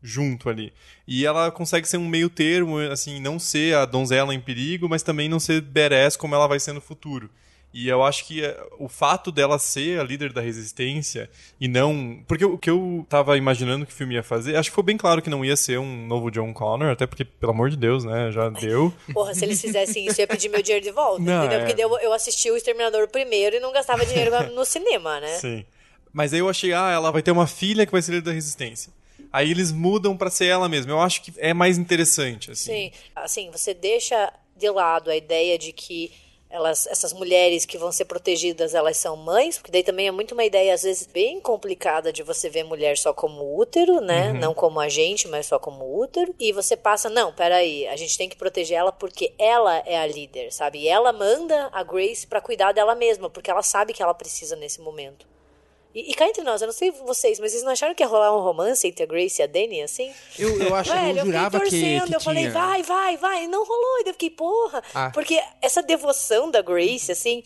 junto ali. E ela consegue ser um meio termo, assim, não ser a donzela em perigo, mas também não ser badass como ela vai ser no futuro. E eu acho que eh, o fato dela ser a líder da resistência e não. Porque o que eu tava imaginando que o filme ia fazer, acho que foi bem claro que não ia ser um novo John Connor, até porque, pelo amor de Deus, né? Já deu. Porra, se eles fizessem isso, eu ia pedir meu dinheiro de volta, Não, entendeu? é. Porque eu, eu assisti o Exterminador primeiro e não gastava dinheiro no cinema, né? Sim. Mas aí eu achei, ah, ela vai ter uma filha que vai ser líder da resistência. Aí eles mudam pra ser ela mesma. Eu acho que é mais interessante, assim. Sim, assim, você deixa de lado a ideia de que elas, essas mulheres que vão ser protegidas, elas são mães, porque daí também é muito uma ideia, às vezes, bem complicada de você ver mulher só como útero, né? Não como agente, mas só como útero. E você passa, não, peraí, a gente tem que proteger ela porque ela é a líder, sabe? E ela manda a Grace pra cuidar dela mesma, porque ela sabe que ela precisa nesse momento. E, e cá entre nós, eu não sei vocês, mas vocês não acharam que ia rolar um romance entre a Grace e a Dani, assim? Eu, eu acho Velho, eu jurava eu que, fiquei torcendo, que eu falei, tinha. vai, vai, vai. E não rolou. E eu fiquei, porra. Ah. Porque essa devoção da Grace, assim,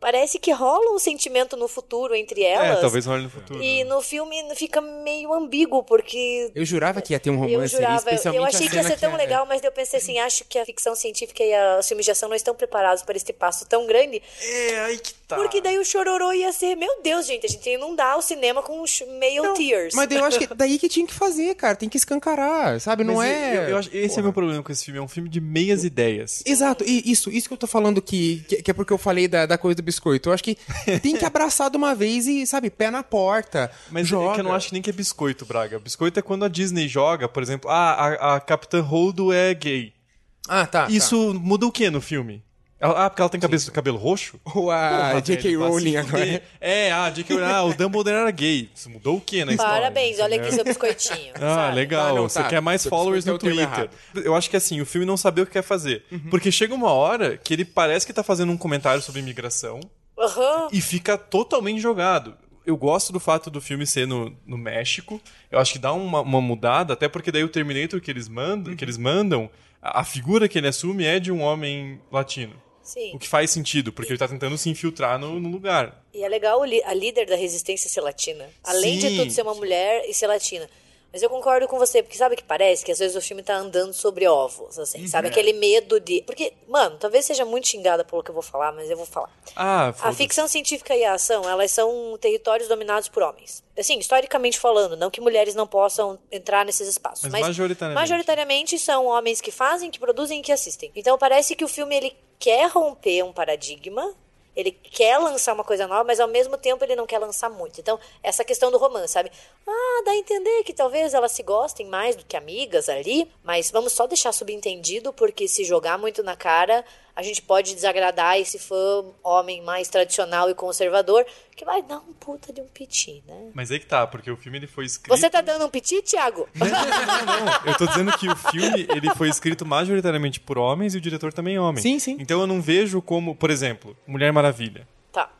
parece que rola um sentimento no futuro entre elas. É, talvez role no futuro. E no filme fica meio ambíguo, porque. Eu jurava que ia ter um Eu romance ali, jurava, especialmente eu achei que ia ser tão é- legal, mas daí eu pensei assim, acho que a ficção científica e a- os filmes de ação não estão preparados para este passo tão grande, É, aí que tá. porque daí o chororô ia ser, meu Deus, gente, a gente ia inundar o cinema com meio tears. Mas daí eu acho que daí que tinha que fazer, cara. Tem que escancarar, sabe? Não Mas é. Eu, eu acho, esse é meu problema com esse filme. É um filme de meias ideias. Exato, e isso, isso que eu tô falando que, que, que é porque eu falei da, da coisa do biscoito. Eu acho que tem que abraçar de uma vez e, sabe, pé na porta. Mas joga. é que eu não acho nem que é biscoito, Braga. Biscoito é quando a Disney joga, por exemplo, ah, a, a Capitã Holdo é gay. Ah, tá. Isso muda o que no filme? Ela- ah, porque ela tem cabeça, cabelo roxo? Ou a J.K. Rowling agora. É, ah, J.K. Rowling, ah, o Dumbledore era gay. Isso mudou o que na história? Parabéns, olha aqui seu biscoitinho. Ah, sabe? legal. Ah, não, Você tá. quer mais Seu followers no Twitter. Eu acho que assim, o filme não sabe o que quer fazer. Uhum. Porque chega uma hora que ele parece que tá fazendo um comentário sobre imigração Aham. e fica totalmente jogado. Eu gosto do fato do filme ser no, no México. Eu acho que dá uma, uma mudada, até porque daí o Terminator que eles mandam, Uhum. que eles mandam a, a figura que ele assume é de um homem latino. Sim. O que faz sentido, porque ele tá tentando se infiltrar no, no lugar. E é legal a líder da resistência ser latina. Além de Sim, tudo ser uma mulher e ser latina. Mas eu concordo com você, porque sabe o que parece? Que às vezes o filme tá andando sobre ovos, assim, Uhum. sabe? Aquele medo de. Porque, mano, talvez seja muito xingada pelo que eu vou falar, mas eu vou falar. Ah, A ficção científica e a ação, elas são territórios dominados por homens. Assim, historicamente falando, não que mulheres não possam entrar nesses espaços. Mas Mas, majoritariamente. majoritariamente são homens que fazem, que produzem e que assistem. Então parece que o filme ele quer romper um paradigma. Ele quer lançar uma coisa nova, mas ao mesmo tempo ele não quer lançar muito. Então, essa questão do romance, sabe? Ah, dá a entender que talvez elas se gostem mais do que amigas ali, mas vamos só deixar subentendido, porque se jogar muito na cara, a gente pode desagradar esse fã homem mais tradicional e conservador, que vai dar um puta de um piti, né? Mas aí que tá, porque o filme ele foi escrito... Você tá dando um piti, Thiago? Não, não, eu tô dizendo que o filme ele foi escrito majoritariamente por homens e o diretor também é homem. Sim, sim. Então eu não vejo como, por exemplo, Mulher Maravilha. tá.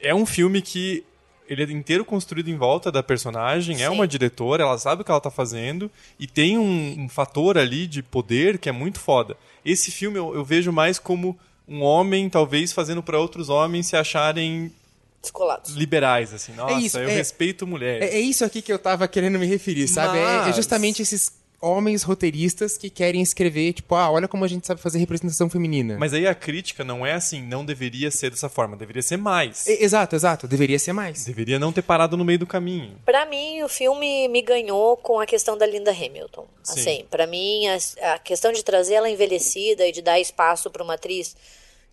É um filme que ele é inteiro construído em volta da personagem, é Sim. uma diretora, ela sabe o que ela tá fazendo e tem um, um fator ali de poder que é muito foda. Esse filme eu, eu vejo mais como um homem, talvez, fazendo pra outros homens se acharem Descolados. liberais, assim. Nossa, isso, eu é- respeito mulheres. É, é isso aqui que eu tava querendo me referir, sabe? É- É, Mas- justamente esses homens roteiristas que querem escrever, tipo, ah, olha como a gente sabe fazer representação feminina. Mas aí a crítica não é assim, não deveria ser dessa forma, deveria ser mais. E- Exato, exato. Deveria ser mais. Deveria não ter parado no meio do caminho. Pra mim, o filme me ganhou com a questão da Linda Hamilton. Sim. Assim, pra mim, a, a questão de trazer ela envelhecida e de dar espaço pra uma atriz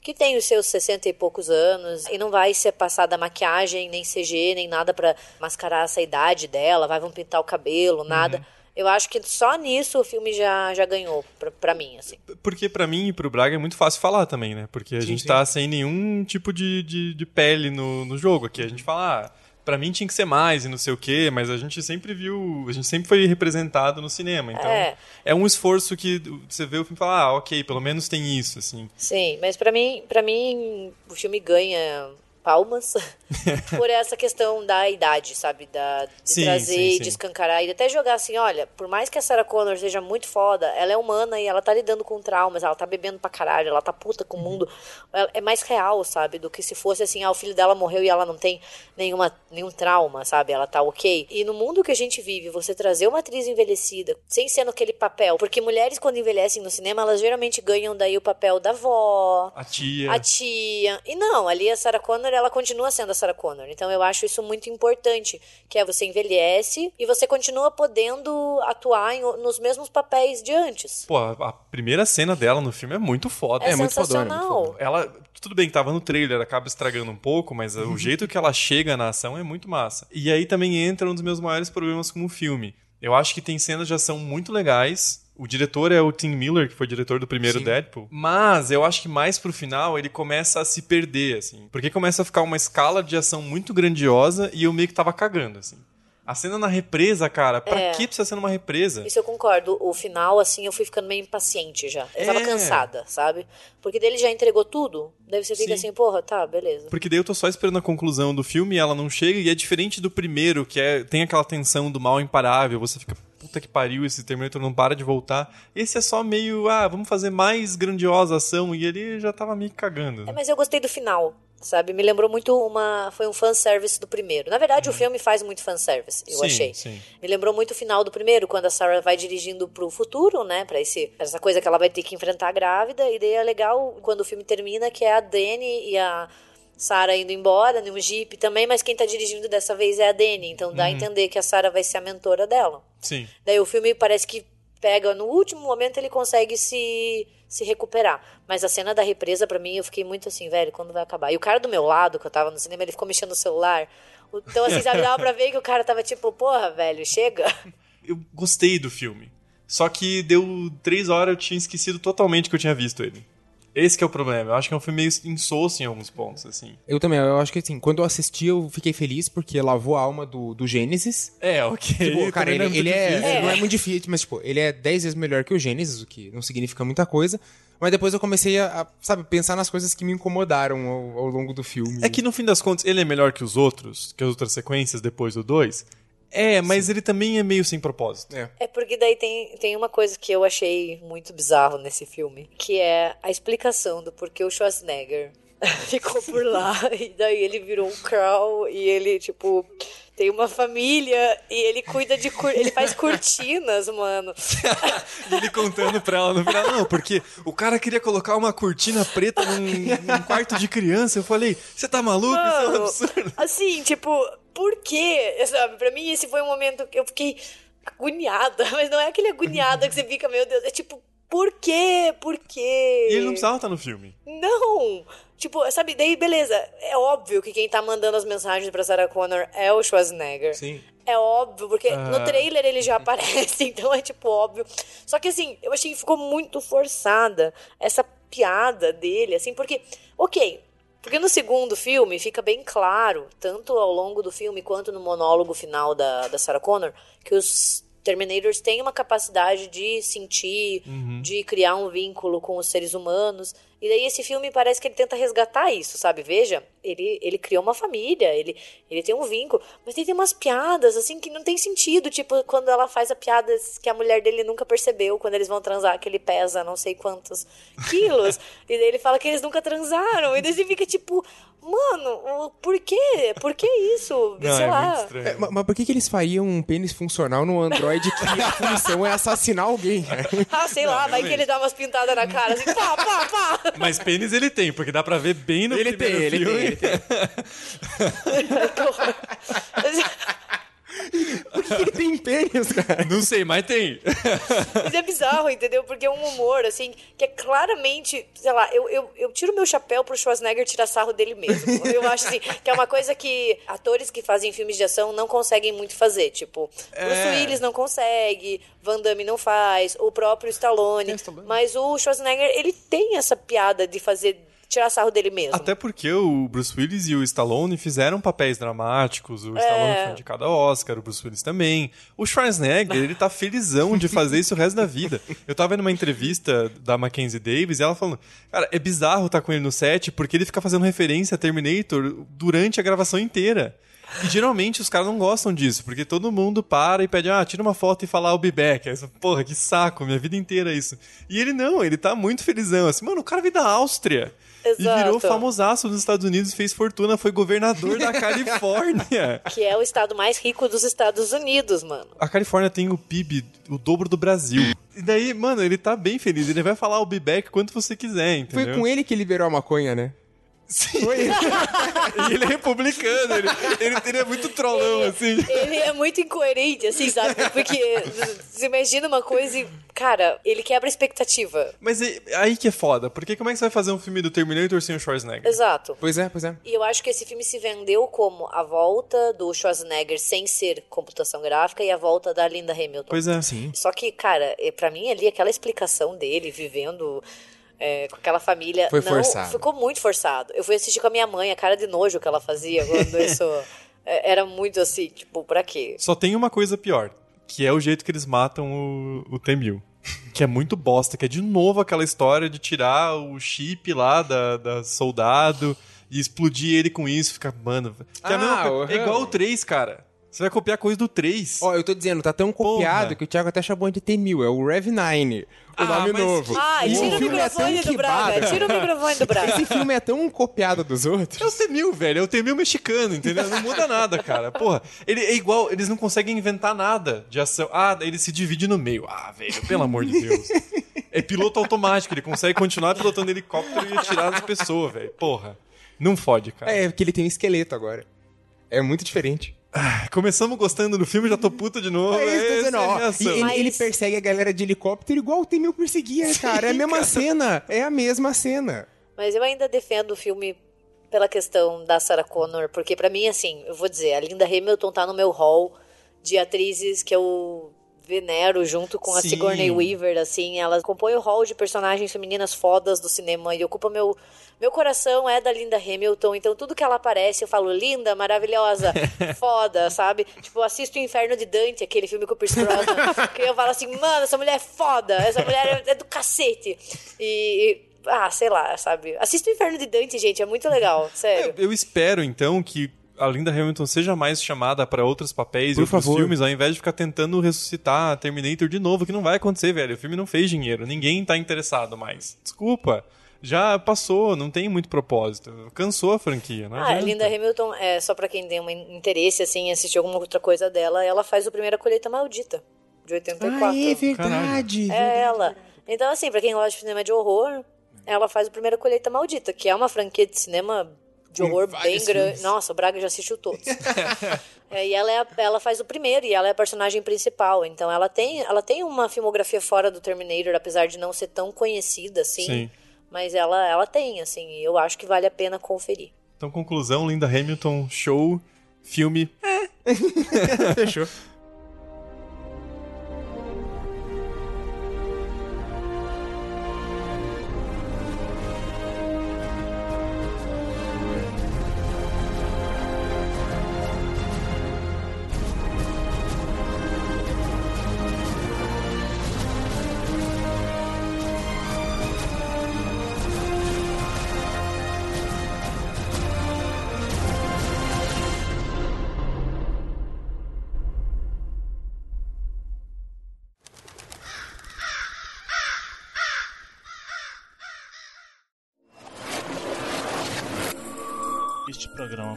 que tem os seus 60 e poucos anos e não vai ser passada maquiagem, nem CG, nem nada pra mascarar essa idade dela, vai vão pintar o cabelo, nada. Uhum. Eu acho que só nisso o filme já, já ganhou pra, pra mim, assim. Porque pra mim e pro Braga é muito fácil falar também, né? Porque a Sim, gente sim. tá sem nenhum tipo de, de, de pele no, no jogo aqui. A gente fala, ah, pra mim tinha que ser mais e não sei o quê, mas a gente sempre viu, a gente sempre foi representado no cinema. Então É. é, um esforço que você vê o filme e fala, ah, ok, pelo menos tem isso, assim. Sim, mas pra mim, para mim o filme ganha palmas por essa questão da idade, sabe, da de Sim, trazer sim, e de escancarar e até jogar assim, olha, por mais que a Sarah Connor seja muito foda, ela é humana e ela tá lidando com traumas, ela tá bebendo pra caralho, ela tá puta com o mundo, Ela- é mais real, sabe, do que se fosse assim, ah, o filho dela morreu e ela não tem nenhuma nenhum trauma, sabe, ela tá ok. E no mundo que a gente vive, você trazer uma atriz envelhecida, sem ser naquele papel, porque mulheres quando envelhecem no cinema, elas geralmente ganham daí o papel da avó, A tia. a tia. E não, ali a Sarah Connor, ela continua sendo a Sarah Connor. Então eu acho isso muito importante, que é você envelhece e você continua podendo atuar em- nos mesmos papéis de antes. Pô, a, a primeira cena dela no filme é muito foda. É, É muito fodona, muito sensacional. fodona. Ela, tudo bem que tava no trailer, acaba estragando um pouco, mas Uhum. o jeito que ela chega na ação é muito massa. E aí também entra um dos meus maiores problemas com o filme. Eu acho que tem cenas de ação muito legais. O diretor é o Tim Miller, que foi diretor do primeiro Sim. Deadpool. Mas eu acho que mais pro final ele começa a se perder, assim. Porque começa a ficar uma escala de ação muito grandiosa e eu meio que tava cagando, assim. A cena na represa, cara, pra É. que precisa ser numa represa? Isso eu concordo. O final, assim, eu fui ficando meio impaciente já. Eu tava É. cansada, sabe? Porque dele já entregou tudo. Daí você fica Sim. assim, porra, tá, beleza. Porque daí eu tô só esperando a conclusão do filme e ela não chega, e é diferente do primeiro, que é tem aquela tensão do mal imparável, você fica, puta que pariu, esse Terminator não para de voltar. Esse é só meio, ah, vamos fazer mais grandiosa ação, e ele já tava me cagando. É, mas eu gostei do final, sabe? Me lembrou muito uma. Foi um fanservice do primeiro. Na verdade, o filme faz muito fanservice, eu Sim, achei. sim. Me lembrou muito o final do primeiro, quando a Sarah vai dirigindo pro futuro, né? Pra esse, essa coisa que ela vai ter que enfrentar grávida. E daí é legal quando o filme termina, que é a Dani e a. Sarah indo embora, num jeep também, mas quem tá dirigindo dessa vez é a Dani. Então dá a entender que a Sarah vai ser a mentora dela. Sim. Daí o filme parece que pega no último momento ele consegue se se recuperar. Mas a cena da represa pra mim eu fiquei muito assim, velho, quando vai acabar? E o cara do meu lado, que eu tava no cinema, ele ficou mexendo no celular. Então assim, sabe, dava pra ver que o cara tava tipo, porra, velho, chega. Eu gostei do filme. Só que deu três horas eu tinha esquecido totalmente que eu tinha visto ele. Esse que é o problema. Eu acho que é um filme meio insosso em alguns pontos, assim. Eu também, eu acho que assim, quando eu assisti, eu fiquei feliz porque lavou a alma do, do Gênesis. É, ok. Tipo, cara, ele, não ele é, difícil. não é muito difícil, mas tipo, ele é 10 vezes melhor que o Gênesis, o que não significa muita coisa. Mas depois eu comecei a, a, sabe, pensar nas coisas que me incomodaram ao, ao longo do filme. É que no fim das contas, ele é melhor que os outros, que as outras sequências depois do 2. É, mas ele também é meio sem propósito. É. É porque daí tem, tem uma coisa que eu achei muito bizarro nesse filme, que é a explicação do porquê o Schwarzenegger ficou por lá e daí ele virou um crawl e ele tipo tem uma família e ele cuida de. cur- Ele faz cortinas, mano. E ele contando pra ela no final, não, porque o cara queria colocar uma cortina preta num, num quarto de criança. Eu falei, você tá maluco? Isso é um Mano, absurdo. assim, tipo, por quê? Sabe, pra mim esse foi um momento que eu fiquei agoniada, mas não é aquele agoniada que você fica, meu Deus, é tipo, por quê? Por quê? E ele não precisava estar no filme. Não! Tipo, sabe, daí beleza, é óbvio que quem tá mandando as mensagens pra Sarah Connor é o Schwarzenegger. Sim. É óbvio, porque Ah. no trailer ele já aparece, então é tipo óbvio. Só que assim, eu achei que ficou muito forçada essa piada dele, assim, porque, ok, porque no segundo filme fica bem claro, tanto ao longo do filme quanto no monólogo final da, da Sarah Connor, que os Terminators têm uma capacidade de sentir, de criar um vínculo com os seres humanos. E daí esse filme parece que ele tenta resgatar isso, sabe? Veja, ele, ele criou uma família, ele, ele tem um vínculo, mas ele tem umas piadas, assim, que não tem sentido. Tipo, quando ela faz a piada que a mulher dele nunca percebeu, quando eles vão transar, que ele pesa não sei quantos quilos. e daí ele fala que eles nunca transaram. E daí você fica tipo, mano, o- por quê? Por que isso? Não, Sei é lá. muito estranho. É, ma- mas por que, que eles fariam um pênis funcional no Android que a função é assassinar alguém? Ah, sei lá, vai que ele dá umas pintadas na cara, assim, pá, pá, pá. Mas pênis ele tem, porque dá pra ver bem no Ele tem, primeiro ele filme. tem, ele tem. Por que ele tem pênis, cara? Não sei, mas tem. Mas é bizarro, entendeu? Porque é um humor, assim, que é claramente, sei lá, eu, eu, eu tiro meu chapéu pro Schwarzenegger tirar sarro dele mesmo. Eu acho, assim, que é uma coisa que atores que fazem filmes de ação não conseguem muito fazer. Tipo, Bruce Willis não consegue, Van Damme não faz, o próprio Stallone. Stallone. Mas o Schwarzenegger, ele tem essa piada de fazer, tirar sarro dele mesmo. Até porque o Bruce Willis e o Stallone fizeram papéis dramáticos. O É. Stallone foi indicado ao Oscar, o Bruce Willis também. O Schwarzenegger, ele tá felizão de fazer isso o resto da vida. Eu tava vendo uma entrevista da Mackenzie Davis e ela falando: Cara, é bizarro estar com ele no set porque ele fica fazendo referência a Terminator durante a gravação inteira. E geralmente os caras não gostam disso, porque todo mundo para e pede, ah, tira uma foto e fala I'll be back. Aí Porra, que saco, minha vida inteira é isso. E ele não, ele tá muito felizão, assim, mano, o cara veio da Áustria. E virou Exato. famosaço nos Estados Unidos, fez fortuna, foi governador da Califórnia. Que é o estado mais rico dos Estados Unidos, mano. A Califórnia tem o PIB o dobro do Brasil. E daí, mano, ele tá bem feliz. Ele vai falar o be back quanto você quiser, entendeu? Foi com ele que liberou a maconha, né? Sim. Foi. E ele é republicano, ele, ele, ele é muito trollão, assim. Ele é muito incoerente, assim, sabe? Porque você imagina uma coisa e, cara, ele quebra a expectativa. Mas é- aí que é foda, porque como é que você vai fazer um filme do Terminator sem o Schwarzenegger? Exato. Pois é, pois é. E eu acho que esse filme se vendeu como a volta do Schwarzenegger sem ser computação gráfica e a volta da Linda Hamilton. Pois é. Sim. Só que, cara, é, pra mim ali aquela explicação dele vivendo é, com aquela família. Foi não, forçado. Ficou muito forçado. Eu fui assistir com a minha mãe, a cara de nojo que ela fazia quando isso. é, Era muito assim, tipo, pra quê? Só tem uma coisa pior, que é o jeito que eles matam o, o T-1000. Que é muito bosta, que é de novo aquela história de tirar o chip lá da, da soldado e explodir ele com isso. Fica, mano. Que é, Ah, mesma coisa- o é igual o Hum. 3, cara. Você vai copiar coisa do 3. Ó, eu tô dizendo, tá tão copiado Porra. que o Thiago até chamou de T-1000. É o Rev9, o Ah, nome mas- novo. Ah, E tira o é microfone tão do Braga. Tira o microfone do Braga. Esse filme é tão copiado dos É o outros. T-1000, velho. É o T-1000 mexicano, entendeu? Não muda nada, cara. Porra, ele é igual, eles não conseguem inventar nada de ação. Ah, ele se divide no meio. Ah, velho, pelo amor de Deus. É piloto automático, ele consegue continuar pilotando helicóptero e atirar nas pessoas, velho. Porra. Não fode, cara. É, porque ele tem um esqueleto agora. É muito diferente. Começamos gostando do filme, já tô puto de novo. É isso, Essa dizendo, é ó. E ele, Mas- ele persegue a galera de helicóptero igual o T-1000 perseguia, cara. É a mesma cena. É a mesma cena. Mas eu ainda defendo o filme pela questão da Sarah Connor, porque pra mim, assim, eu vou dizer, a Linda Hamilton tá no meu hall de atrizes que eu venero junto com a Sim. Sigourney Weaver, assim, ela compõe o hall de personagens femininas fodas do cinema e ocupa meu meu coração é da Linda Hamilton, então tudo que ela aparece eu falo linda, maravilhosa, foda, sabe? Tipo, assisto o Inferno de Dante, aquele filme com o Pierce Brosnan, que eu falo assim, mano, essa mulher é foda, essa mulher é, é do cacete. E, ah, sei lá, sabe? Assista o Inferno de Dante, gente, é muito legal, sério. Eu, eu espero, então, que a Linda Hamilton seja mais chamada pra outros papéis Por e outros favor. filmes, ao invés de ficar tentando ressuscitar a Terminator de novo, que não vai acontecer, velho. O filme não fez dinheiro, ninguém tá interessado mais. Desculpa. já passou, não tem muito propósito. Cansou a franquia, não Ah. Linda Hamilton, é, só pra quem tem um interesse assim, em assistir alguma outra coisa dela, ela faz o Primeira Colheita Maldita, de 84. Ah, é verdade. É ela. Então, assim, pra quem gosta de cinema de horror, ela faz o Primeira Colheita Maldita, que é uma franquia de cinema de horror bem grande. Nossa, o Braga já assistiu todos. É, e ela, é a- ela faz o primeiro, e ela é a personagem principal. Então, ela tem, ela tem uma filmografia fora do Terminator, apesar de não ser tão conhecida assim. Sim. Mas ela, ela tem, assim, e eu acho que vale a pena conferir. Então, conclusão, Linda Hamilton, show, filme. Fechou.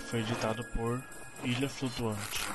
Foi editado por Ilha Flutuante.